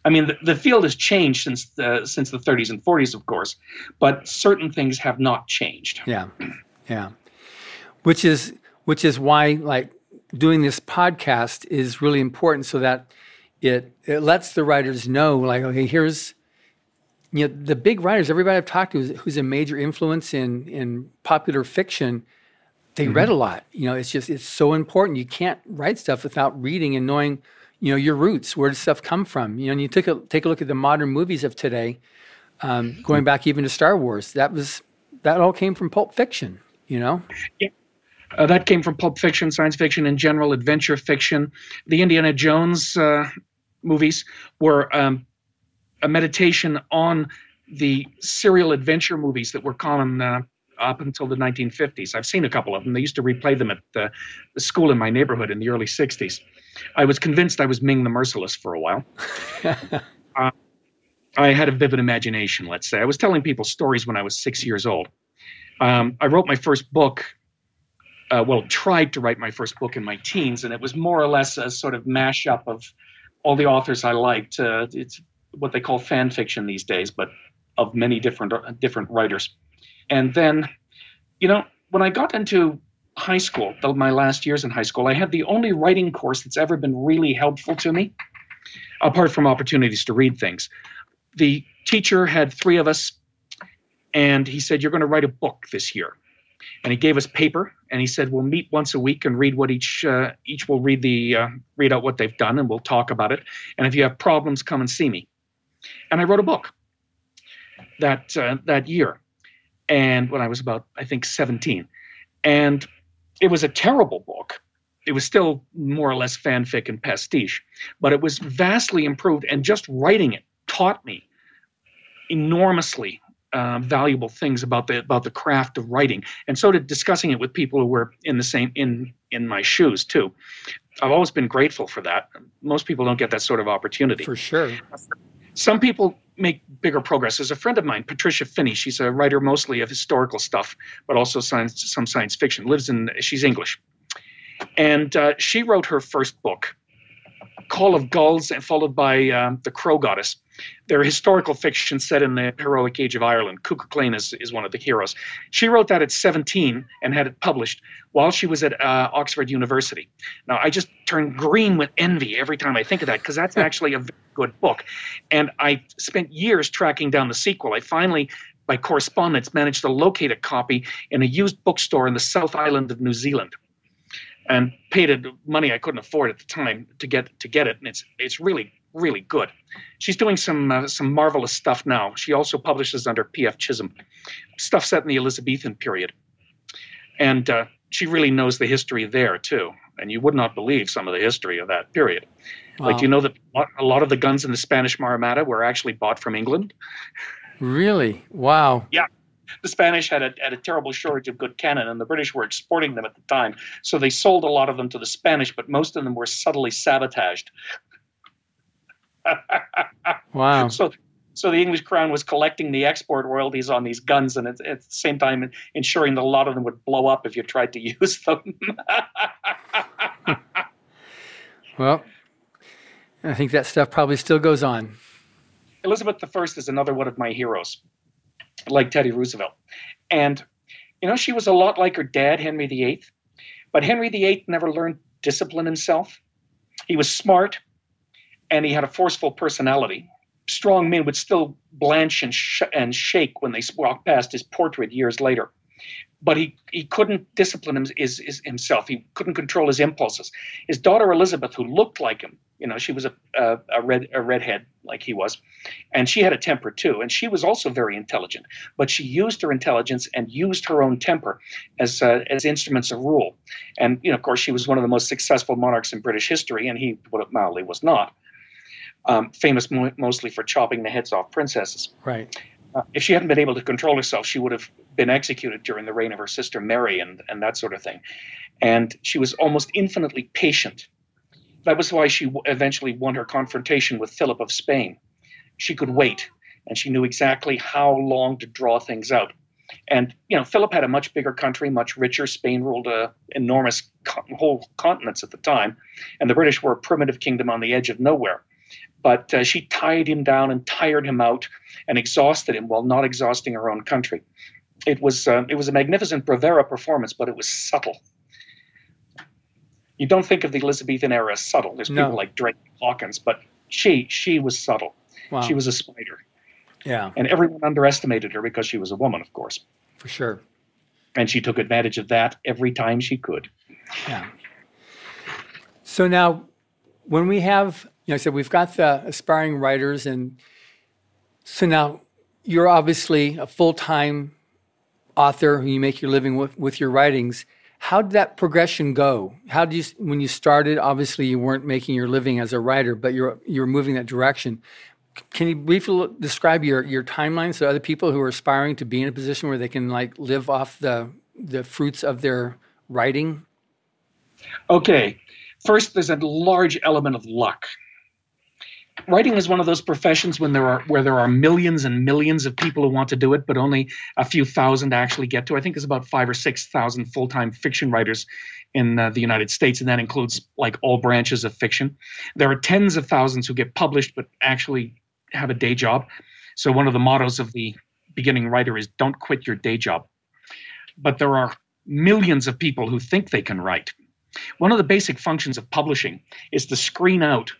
I mean, the, the field has changed since the since the 30s and 40s, of course, but certain things have not changed. Yeah, yeah. Which is which is why like doing this podcast is really important, so that it it lets the writers know, like, okay, here's you know, the big writers, everybody I've talked to who's, who's a major influence in in popular fiction, they mm-hmm. read a lot. You know, it's just it's so important. You can't write stuff without reading and knowing, you know, your roots. Where does stuff come from? You know, and you take a take a look at the modern movies of today, um, going back even to Star Wars. That was that all came from Pulp Fiction. You know. Yeah. Uh, that came from Pulp Fiction, science fiction in general, adventure fiction. The Indiana Jones uh, movies were um, a meditation on the serial adventure movies that were common uh, up until the 1950s. I've seen a couple of them. They used to replay them at the, the school in my neighborhood in the early 60s. I was convinced I was Ming the Merciless for a while. [laughs] uh, I had a vivid imagination, let's say. I was telling people stories when I was six years old. Um, I wrote my first book, uh, well, tried to write my first book in my teens, and it was more or less a sort of mashup of all the authors I liked. Uh, it's what they call fan fiction these days, but of many different different writers. And then, you know, when I got into high school, my last years in high school, I had the only writing course that's ever been really helpful to me, apart from opportunities to read things. The teacher had three of us, and he said, You're going to write a book this year. And he gave us paper, and he said, We'll meet once a week and read what each uh, each will read the uh, read out what they've done, and we'll talk about it. And if you have problems, come and see me. And I wrote a book that uh, that year, and when I was about I think 17, and it was a terrible book. It was still more or less fanfic and pastiche, but it was vastly improved. And just writing it taught me enormously uh, valuable things about the about the craft of writing, and so did discussing it with people who were in the same in in my shoes too. I've always been grateful for that. Most people don't get that sort of opportunity. For sure. Some people make bigger progress. There's a friend of mine, Patricia Finney. She's a writer mostly of historical stuff, but also science, some science fiction. Lives in she's English, and uh, she wrote her first book, Call of Gulls, and followed by um, The Crow Goddess. They're historical fiction set in the heroic age of Ireland. Cuchulainn is, is one of the heroes. She wrote that at 17 and had it published while she was at uh, Oxford University. Now, I just turn green with envy every time I think of that because that's [laughs] actually a very good book. And I spent years tracking down the sequel. I finally by correspondence managed to locate a copy in a used bookstore in the South Island of New Zealand and paid it money I couldn't afford at the time to get to get it and it's it's really really good. She's doing some uh, some marvelous stuff now. She also publishes under P.F. Chisholm, stuff set in the Elizabethan period, and uh, she really knows the history there too. And you would not believe some of the history of that period. Wow. Like you know that a lot of the guns in the Spanish Armada were actually bought from England. Really? Wow. Yeah. The Spanish had a, had a terrible shortage of good cannon, and the British were exporting them at the time. So they sold a lot of them to the Spanish, but most of them were subtly sabotaged [laughs] wow. So, so the English crown was collecting the export royalties on these guns, and at, at the same time ensuring that a lot of them would blow up if you tried to [laughs] use them. [laughs] well, I think that stuff probably still goes on. Elizabeth I is another one of my heroes, like Teddy Roosevelt, and you know she was a lot like her dad, Henry VIII, but Henry VIII never learned discipline himself. He was smart and he had a forceful personality. Strong men would still blanch and, sh- and shake when they walked past his portrait years later. But he, he couldn't discipline him, his, his, himself. He couldn't control his impulses. His daughter Elizabeth, who looked like him, you know, she was a, a, a red a redhead like he was, and she had a temper too. And she was also very intelligent, but she used her intelligence and used her own temper as uh, as instruments of rule. And you know, of course, she was one of the most successful monarchs in British history, and he, what mildly, was not um, famous mo- mostly for chopping the heads off princesses. Right. Uh, if she hadn't been able to control herself, she would have been executed during the reign of her sister Mary and, and that sort of thing. And she was almost infinitely patient. That was why she w- eventually won her confrontation with Philip of Spain. She could wait, and she knew exactly how long to draw things out. And you know, Philip had a much bigger country, much richer. Spain ruled a enormous co- whole continents at the time, and the British were a primitive kingdom on the edge of nowhere but uh, she tied him down and tired him out and exhausted him while not exhausting her own country. It was uh, it was a magnificent bravura performance, but it was subtle. You don't think of the Elizabethan era as subtle. There's no. people like Drake Hawkins, but she she was subtle. Wow. She was a spider. Yeah. And everyone underestimated her because she was a woman, of course. For sure. And she took advantage of that every time she could. Yeah. So now, when we have you know, I said we've got the aspiring writers, and so now you're obviously a full time author who you make your living with, with your writings. How did that progression go? How did you, when you started? Obviously, you weren't making your living as a writer, but you're you're moving that direction. Can you briefly describe your your timeline so other people who are aspiring to be in a position where they can like live off the the fruits of their writing? Okay, first, there's a large element of luck writing is one of those professions when there are where there are millions and millions of people who want to do it, but only a few thousand actually get to. I think there's about five or six thousand full-time fiction writers in uh, the United States, and that includes like all branches of fiction. There are tens of thousands who get published but actually have a day job. So one of the mottos of the beginning writer is "Don't quit your day job." But there are millions of people who think they can write. One of the basic functions of publishing is to screen out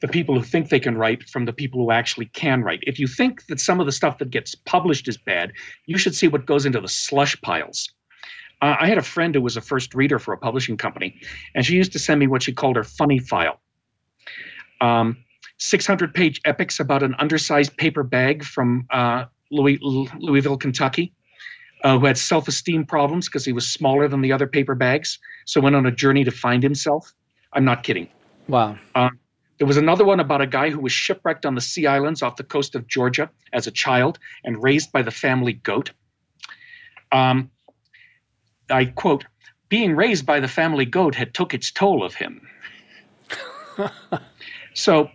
the people who think they can write from the people who actually can write. If you think that some of the stuff that gets published is bad, you should see what goes into the slush piles. Uh, I had a friend who was a first reader for a publishing company, and she used to send me what she called her funny file. Um, 600 page epics about an undersized paper bag from uh, Louis, Louisville, Kentucky, uh, who had self esteem problems because he was smaller than the other paper bags, so went on a journey to find himself. I'm not kidding. Wow. Uh, there was another one about a guy who was shipwrecked on the Sea Islands off the coast of Georgia as a child and raised by the family goat. Um, I quote, being raised by the family goat had took its toll of him. [laughs] so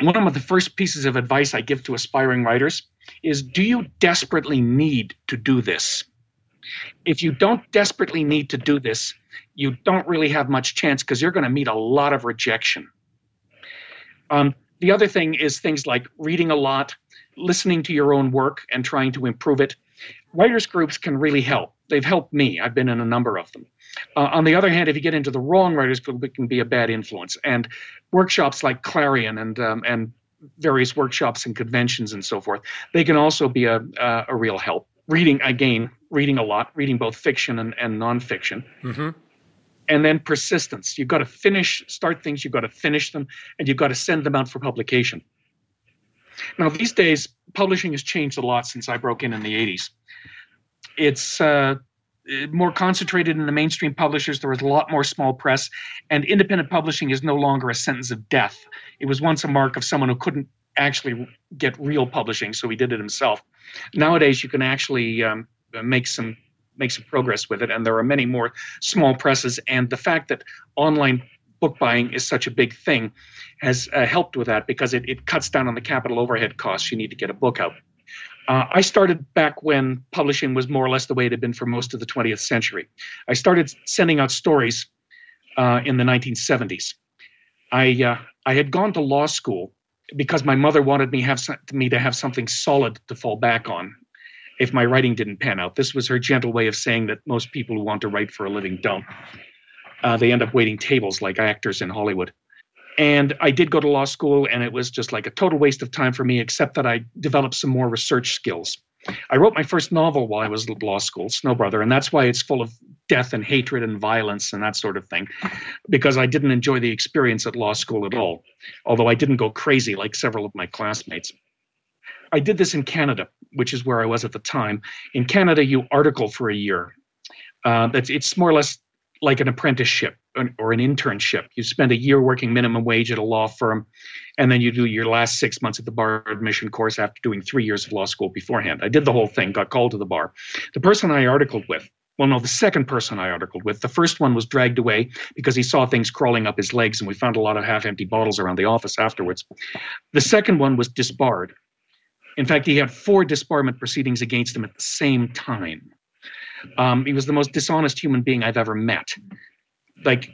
one of the first pieces of advice I give to aspiring writers is do you desperately need to do this? If you don't desperately need to do this, you don't really have much chance because you're going to meet a lot of rejection. Um, the other thing is things like reading a lot, listening to your own work, and trying to improve it. Writers groups can really help. They've helped me. I've been in a number of them. Uh, on the other hand, if you get into the wrong writers group, it can be a bad influence. And workshops like Clarion and um, and various workshops and conventions and so forth, they can also be a, a, a real help. Reading again, reading a lot, reading both fiction and, and nonfiction. Mm-hmm and then persistence. You've got to finish, start things, you've got to finish them, and you've got to send them out for publication. Now, these days, publishing has changed a lot since I broke in in the 80s. It's uh, more concentrated in the mainstream publishers. There was a lot more small press, and independent publishing is no longer a sentence of death. It was once a mark of someone who couldn't actually get real publishing, so he did it himself. Nowadays, you can actually um, make some make some progress with it. And there are many more small presses. And the fact that online book buying is such a big thing has uh, helped with that because it, it cuts down on the capital overhead costs you need to get a book out. Uh, I started back when publishing was more or less the way it had been for most of the 20th century. I started sending out stories uh, in the 1970s. I uh, I had gone to law school because my mother wanted me have me to have something solid to fall back on if my writing didn't pan out. This was her gentle way of saying that most people who want to write for a living don't. Uh, they end up waiting tables like actors in Hollywood. And I did go to law school, and it was just like a total waste of time for me, except that I developed some more research skills. I wrote my first novel while I was at law school, Snow Brother, and that's why it's full of death and hatred and violence and that sort of thing, because I didn't enjoy the experience at law school at all, although I didn't go crazy like several of my classmates. I did this in Canada, which is where I was at the time. In Canada, you article for a year. Uh, that's it's more or less like an apprenticeship or an internship. You spend a year working minimum wage at a law firm, and then you do your last six months at the bar admission course after doing three years of law school beforehand. I did the whole thing, got called to the bar. The person I articled with, well, no, the second person I articled with, the first one was dragged away because he saw things crawling up his legs, and we found a lot of half empty bottles around the office afterwards. The second one was disbarred in fact, he had four disbarment proceedings against him at the same time. Um, he was the most dishonest human being I've ever met. Like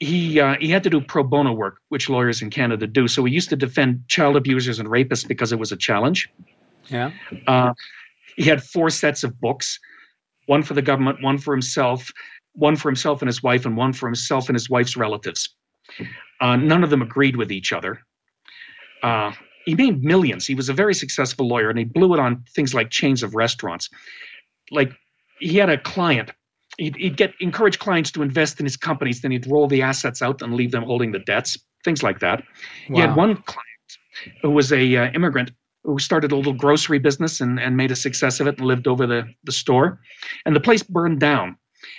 he uh, he had to do pro bono work, which lawyers in Canada do. So he used to defend child abusers and rapists because it was a challenge. Yeah. Uh, he had four sets of books, one for the government, one for himself, one for himself and his wife, and one for himself and his wife's relatives. Uh, none of them agreed with each other. He made millions. He was a very successful lawyer, and he blew it on things like chains of restaurants. Like he had a client. He'd, he'd get encourage clients to invest in his companies, then he'd roll the assets out and leave them holding the debts. Things like that. Wow. He had one client who was a uh, immigrant who started a little grocery business and, and made a success of it and lived over the, the store. And the place burned down.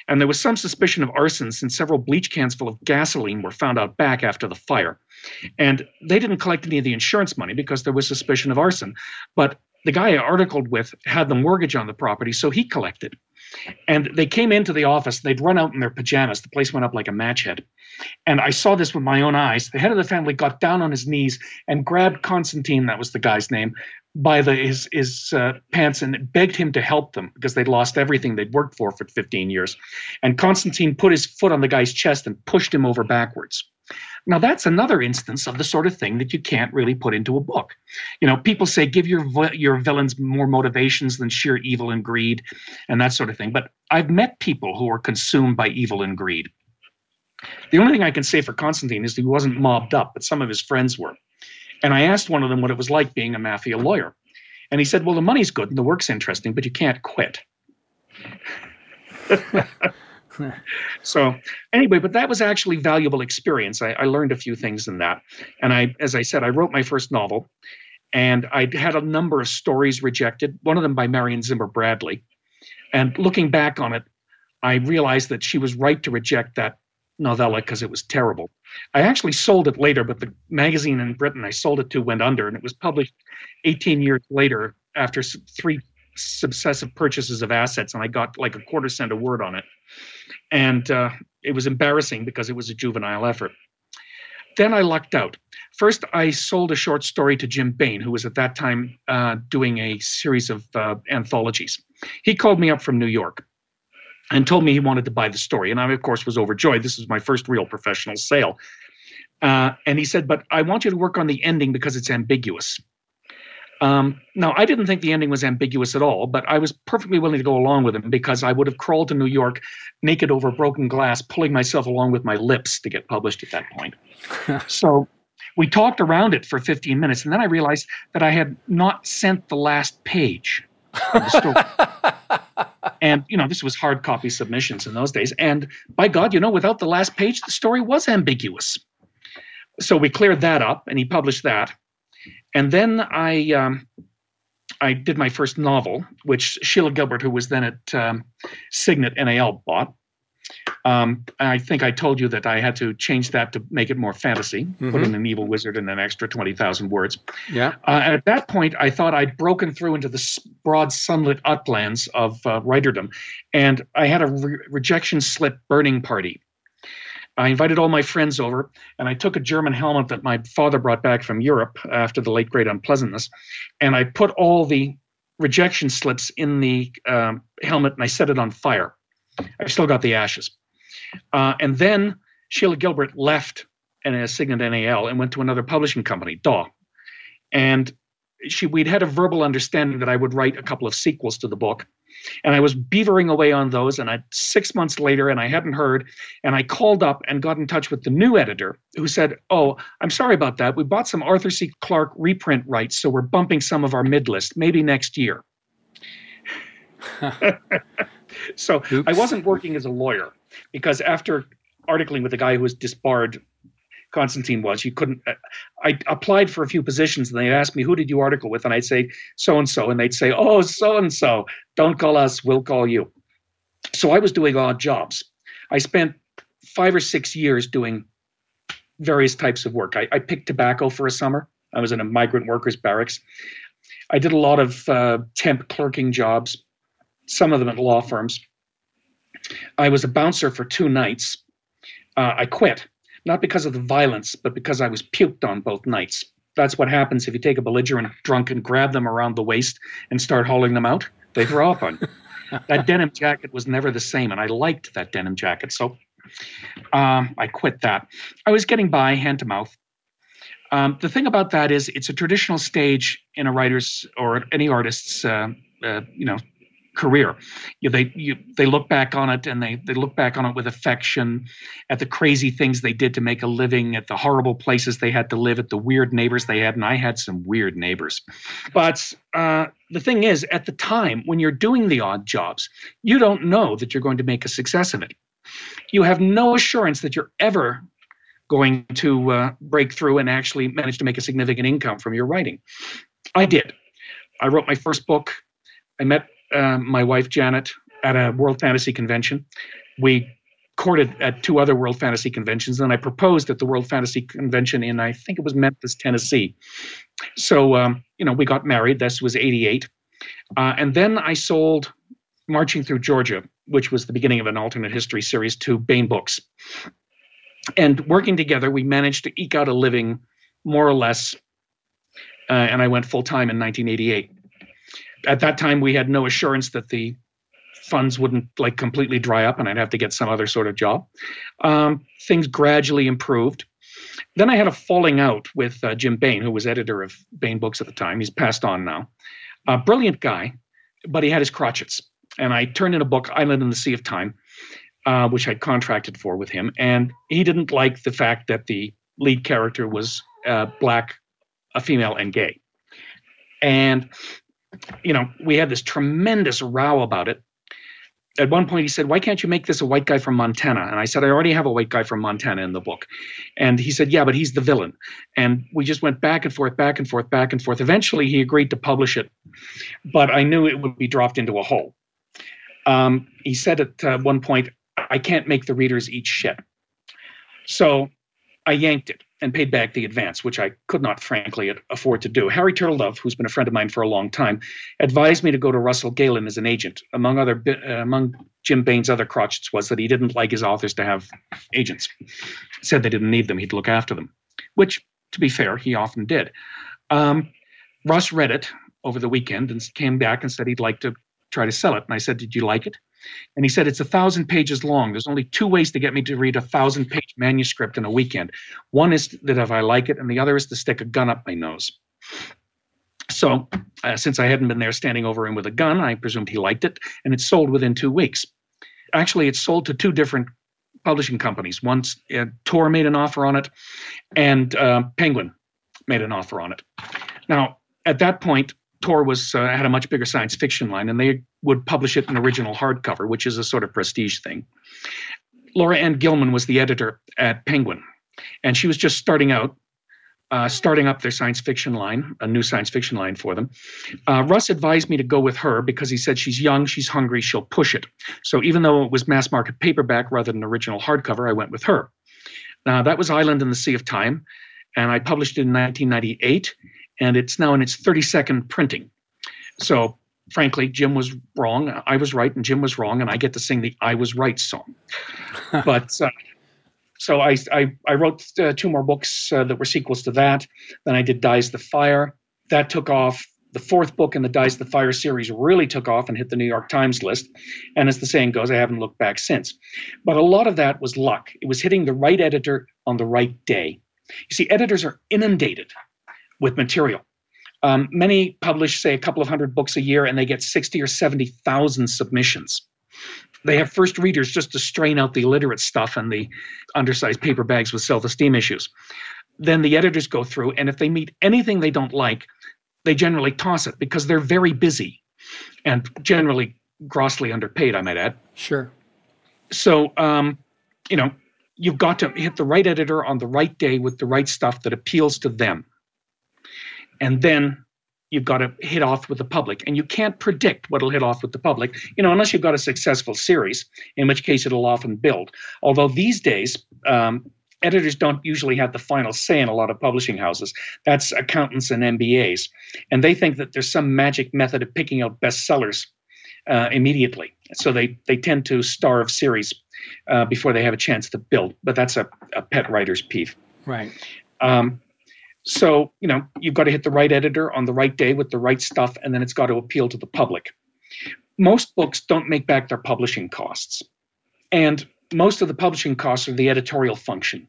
And there was some suspicion of arson since several bleach cans full of gasoline were found out back after the fire. And they didn't collect any of the insurance money because there was suspicion of arson. But the guy I articled with had the mortgage on the property, so he collected. And they came into the office, they'd run out in their pajamas. The place went up like a match head. And I saw this with my own eyes. The head of the family got down on his knees and grabbed Constantine, that was the guy's name, by the, his, his uh, pants and begged him to help them because they'd lost everything they'd worked for for 15 years. And Constantine put his foot on the guy's chest and pushed him over backwards. Now, that's another instance of the sort of thing that you can't really put into a book. You know, people say give your your villains more motivations than sheer evil and greed and that sort of thing. But I've met people who are consumed by evil and greed. The only thing I can say for Constantine is he wasn't mobbed up, but some of his friends were. And I asked one of them what it was like being a mafia lawyer. And he said, Well, the money's good and the work's interesting, but you can't quit. [laughs] [laughs] so anyway, but that was actually valuable experience. I, I, learned a few things in that. And I, as I said, I wrote my first novel and I had a number of stories rejected, one of them by Marion Zimmer Bradley. And looking back on it, I realized that she was right to reject that novella because it was terrible. I actually sold it later, but the magazine in Britain I sold it to went under, and it was published 18 years later after three successive purchases of assets, and I got like a quarter cent a word on it. And uh, it was embarrassing because it was a juvenile effort. Then I lucked out. First, I sold a short story to Jim Baen, who was at that time uh, doing a series of uh, anthologies. He called me up from New York and told me he wanted to buy the story. And I, of course, was overjoyed. This was my first real professional sale. Uh, and he said, But I want you to work on the ending because it's ambiguous. Um, now, I didn't think the ending was ambiguous at all, but I was perfectly willing to go along with him because I would have crawled to New York naked over broken glass, pulling myself along with my lips to get published at that point. [laughs] so we talked around it for 15 minutes, and then I realized that I had not sent the last page of the story. [laughs] and, you know, this was hard copy submissions in those days. And by God, you know, without the last page, the story was ambiguous. So we cleared that up, and he published that. And then I um, I did my first novel, which Sheila Gilbert, who was then at um, Signet NAL, bought. Um, I think I told you that I had to change that to make it more fantasy, mm-hmm. put in an evil wizard and an extra 20,000 words. Yeah. Uh, and at that point, I thought I'd broken through into the broad sunlit uplands of uh, writerdom. And I had a re- rejection slip burning party I invited all my friends over, and I took a German helmet that my father brought back from Europe after the late great unpleasantness, and I put all the rejection slips in the um, helmet and I set it on fire. I've still got the ashes. Uh, and then Sheila Gilbert left and a Signet NAL and went to another publishing company, Daw. And she we'd had a verbal understanding that I would write a couple of sequels to the book. And I was beavering away on those. And I, six months later, and I hadn't heard. And I called up and got in touch with the new editor who said, Oh, I'm sorry about that. We bought some Arthur C. Clarke reprint rights, so we're bumping some of our mid list, maybe next year. [laughs] [laughs] so Oops. I wasn't working as a lawyer because after articling with a guy who was disbarred Constantine was. You couldn't. Uh, I applied for a few positions, and they asked me, "Who did you article with?" And I'd say, "So and so," and they'd say, "Oh, so and so. Don't call us. We'll call you." So I was doing odd jobs. I spent five or six years doing various types of work. I, I picked tobacco for a summer. I was in a migrant workers barracks. I did a lot of uh, temp clerking jobs, some of them at law firms. I was a bouncer for two nights. Uh, I quit not because of the violence, but because I was puked on both nights. That's what happens if you take a belligerent drunk and grab them around the waist and start hauling them out. They throw up on you. [laughs] that denim jacket was never the same, and I liked that denim jacket. So um, I quit that. I was getting by hand to mouth. Um, the thing about that is, it's a traditional stage in a writer's or any artist's, uh, uh, you know, career. You, they you, they look back on it and they they look back on it with affection at the crazy things they did to make a living, at the horrible places they had to live, at the weird neighbors they had, and I had some weird neighbors. But uh, the thing is, at the time when you're doing the odd jobs, you don't know that you're going to make a success of it. You have no assurance that you're ever going to uh, break through and actually manage to make a significant income from your writing. I did. I wrote my first book. I met uh, my wife Janet at a World Fantasy Convention. We courted at two other World Fantasy Conventions, and I proposed at the World Fantasy Convention in I think it was Memphis, Tennessee. So um, you know we got married. This was '88, uh, and then I sold Marching Through Georgia, which was the beginning of an alternate history series, to Baen Books. And working together, we managed to eke out a living, more or less. Uh, and I went full time in 1988 at that time we had no assurance that the funds wouldn't like completely dry up and I'd have to get some other sort of job. Um, things gradually improved. Then I had a falling out with uh, Jim Baen, who was editor of Baen Books at the time. He's passed on now. A brilliant guy, but he had his crotchets. And I turned in a book, Island in the Sea of Time, uh, which I'd contracted for with him. And he didn't like the fact that the lead character was uh, black, a female, and gay. And, you know, we had this tremendous row about it at one point he said, Why can't you make this a white guy from Montana? And I said, I already have a white guy from Montana in the book. And he said, Yeah, but he's the villain. And we just went back and forth, back and forth, back and forth. Eventually he agreed to publish it, but I knew it would be dropped into a hole. Um, he said at uh, one point, I can't make the readers eat shit. So I yanked it and paid back the advance, which I could not, frankly, afford to do. Harry Turtledove, who's been a friend of mine for a long time, advised me to go to Russell Galen as an agent. Among other, uh, among Jim Baen's other crotchets was that he didn't like his authors to have agents. Said they didn't need them; he'd look after them. Which, to be fair, he often did. Um, Russ read it over the weekend and came back and said he'd like to try to sell it. And I said, "Did you like it?" And he said, It's a thousand pages long. There's only two ways to get me to read a thousand page manuscript in a weekend. One is that if I like it, and the other is to stick a gun up my nose. So, uh, since I hadn't been there standing over him with a gun, I presumed he liked it, and it sold within two weeks. Actually, it sold to two different publishing companies. Once uh, Tor made an offer on it, and uh, Penguin made an offer on it. Now, at that point, Tor was uh, had a much bigger science fiction line, and they would publish it in original hardcover, which is a sort of prestige thing. Laura Anne Gilman was the editor at Penguin, and she was just starting out, uh, starting up their science fiction line, a new science fiction line for them. Uh, Russ advised me to go with her because he said she's young, she's hungry, she'll push it. So even though it was mass market paperback rather than original hardcover, I went with her. Now that was Island in the Sea of Time, and I published it in 1998 and it's now in its 32nd printing. So, frankly, Jim was wrong. I was right, and Jim was wrong, and I get to sing the "I was right" song. [laughs] but uh, so I, I, I wrote uh, two more books uh, that were sequels to that. Then I did Dies the Fire. That took off. The fourth book in the Dies the Fire series really took off and hit the New York Times list. And as the saying goes, I haven't looked back since. But a lot of that was luck. It was hitting the right editor on the right day. You see, editors are inundated with material. Um, many publish, say, a couple of hundred books a year, and they get 60 or 70,000 submissions. They have first readers just to strain out the illiterate stuff and the undersized paper bags with self esteem issues. Then the editors go through, and if they meet anything they don't like, they generally toss it because they're very busy and generally grossly underpaid, I might add. Sure. So, um, you know, you've got to hit the right editor on the right day with the right stuff that appeals to them and then you've got to hit off with the public. And you can't predict what'll hit off with the public you know unless you've got a successful series in which case it'll often build. Although these days um, editors don't usually have the final say in a lot of publishing houses. That's accountants and mbas and they think that there's some magic method of picking out bestsellers uh, immediately. So they they tend to starve series uh, before they have a chance to build. But that's a, a pet writer's peeve. Right. Um, so, you know, you've got to hit the right editor on the right day with the right stuff, and then it's got to appeal to the public. Most books don't make back their publishing costs. And most of the publishing costs are the editorial function.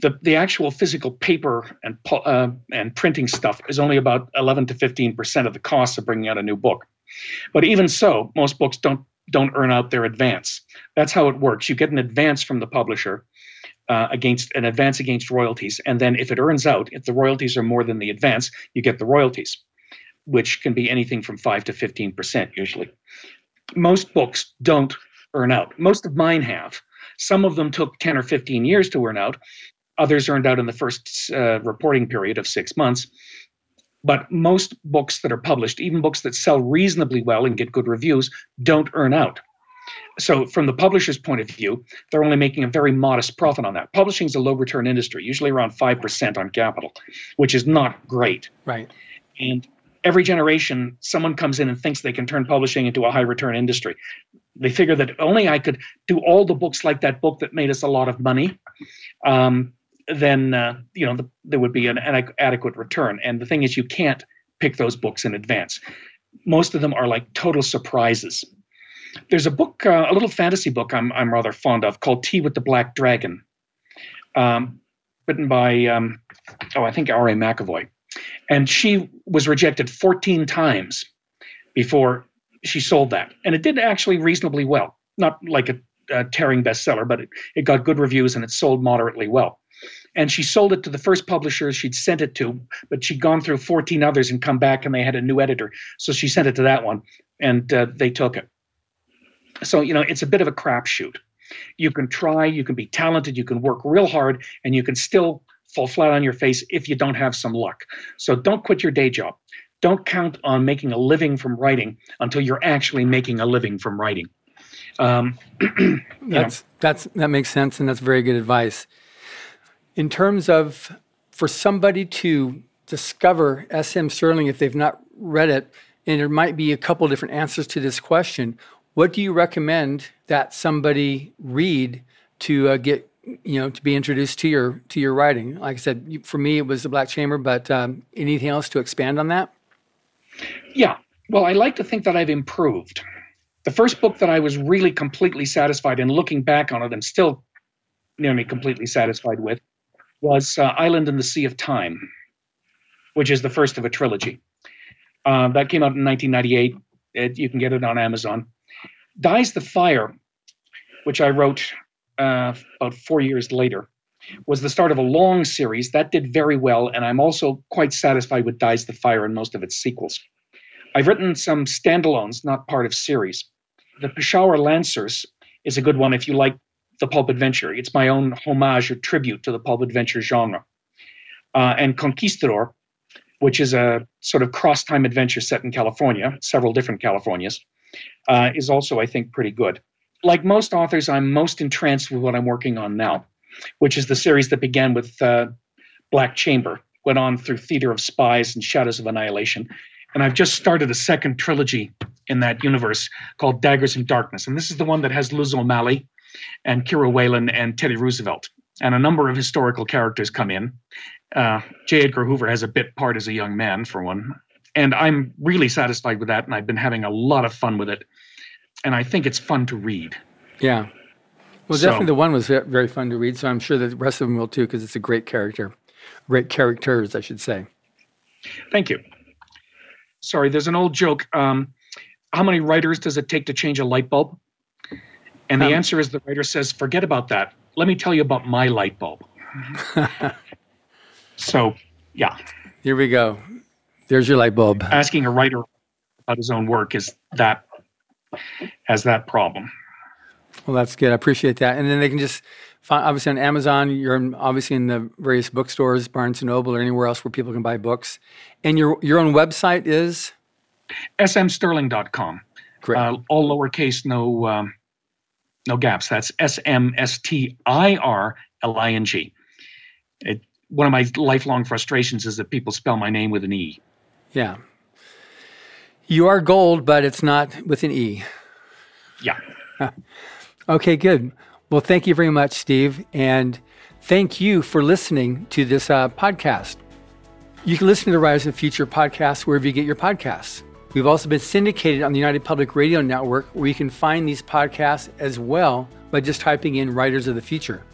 The, the actual physical paper and, uh, and printing stuff is only about 11 to 15% of the cost of bringing out a new book. But even so, most books don't, don't earn out their advance. That's how it works. You get an advance from the publisher, uh, against an advance against royalties. And then if it earns out, if the royalties are more than the advance, you get the royalties, which can be anything from 5 to 15% usually. Most books don't earn out. Most of mine have. Some of them took 10 or 15 years to earn out. Others earned out in the first uh, reporting period of six months. But most books that are published, even books that sell reasonably well and get good reviews, don't earn out so from the publisher's point of view, they're only making a very modest profit on that. Publishing is a low return industry, usually around 5% on capital, which is not great. Right. And every generation, someone comes in and thinks they can turn publishing into a high return industry. They figure that only I could do all the books like that book that made us a lot of money, um, then uh, you know the, there would be an, an adequate return. And the thing is, you can't pick those books in advance. Most of them are like total surprises there's a book, uh, a little fantasy book I'm, I'm rather fond of called Tea with the Black Dragon. Um, written by, um, oh, I think R.A. MacAvoy. And she was rejected 14 times before she sold that. And it did actually reasonably well. Not like a, a tearing bestseller, but it, it got good reviews and it sold moderately well. And she sold it to the first publishers she'd sent it to, but she'd gone through 14 others and come back and they had a new editor. So she sent it to that one and uh, they took it. So, you know, it's a bit of a crapshoot. You can try, you can be talented, you can work real hard, and you can still fall flat on your face if you don't have some luck. So don't quit your day job. Don't count on making a living from writing until you're actually making a living from writing. Um, [clears throat] that's that's that makes sense, and that's very good advice. In terms of for somebody to discover S.M. Stirling if they've not read it, and there might be a couple different answers to this question. What do you recommend that somebody read to uh, get you know to be introduced to your to your writing? Like I said, for me it was the Black Chamber, but um, anything else to expand on that? Yeah, well, I like to think that I've improved. The first book that I was really completely satisfied in, looking back on it, and still nearly completely satisfied with, was uh, Island in the Sea of Time, which is the first of a trilogy. Uh, that came out in 1998. It, you can get it on Amazon. Dies the Fire, which I wrote uh, about four years later, was the start of a long series that did very well, and I'm also quite satisfied with Dies the Fire and most of its sequels. I've written some standalones, not part of series. The Peshawar Lancers is a good one if you like the pulp adventure. It's my own homage or tribute to the pulp adventure genre. Uh, and Conquistador, which is a sort of cross time adventure set in California, several different Californias, uh, is also, I think, pretty good. Like most authors, I'm most entranced with what I'm working on now, which is the series that began with uh, Black Chamber, went on through Theater of Spies and Shadows of Annihilation. And I've just started a second trilogy in that universe called Daggers in Darkness. And this is the one that has Luz O'Malley and Kira Whalen and Teddy Roosevelt. And a number of historical characters come in. Uh, J. Edgar Hoover has a bit part as a young man, for one. And I'm really satisfied with that. And I've been having a lot of fun with it. And I think it's fun to read. Yeah. Well, so, definitely the one was very fun to read. So I'm sure the rest of them will too, because it's a great character. Great characters, I should say. Thank you. Sorry, there's an old joke. Um, how many writers does it take to change a light bulb? And the um, answer is the writer says, forget about that. Let me tell you about my light bulb. [laughs] so, yeah. Here we go. There's your light bulb. Asking a writer about his own work is that has that problem. Well, that's good. I appreciate that. And then they can just find, obviously on Amazon. You're obviously in the various bookstores, Barnes and Noble, or anywhere else where people can buy books. And your your own website is smstirling.com. Great. Uh, all lowercase, no um, no gaps. That's S M S T I R L I N G. One of my lifelong frustrations is that people spell my name with an E. Yeah. You are gold, but it's not with an E. Yeah. okay, good. Well, thank you very much, Steve. And thank you for listening to this uh, podcast. You can listen to the Writers of the Future podcast wherever you get your podcasts. We've also been syndicated on the United Public Radio Network, where you can find these podcasts as well by just typing in Writers of the Future.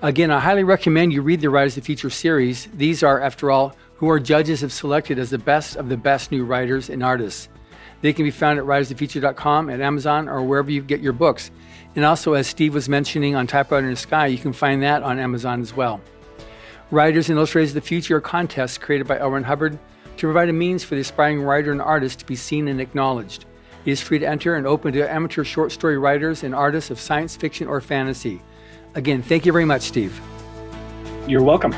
Again, I highly recommend you read the Writers of the Future series. These are, after all, who our judges have selected as the best of the best new writers and artists. They can be found at writersofthefuture.com, at Amazon, or wherever you get your books. And also, as Steve was mentioning on Typewriter in the Sky, you can find that on Amazon as well. Writers and Illustrators of the Future are contests created by. Ron Hubbard to provide a means for the aspiring writer and artist to be seen and acknowledged. It is free to enter and open to amateur short story writers and artists of science fiction or fantasy. Again, thank you very much, Steve. You're welcome.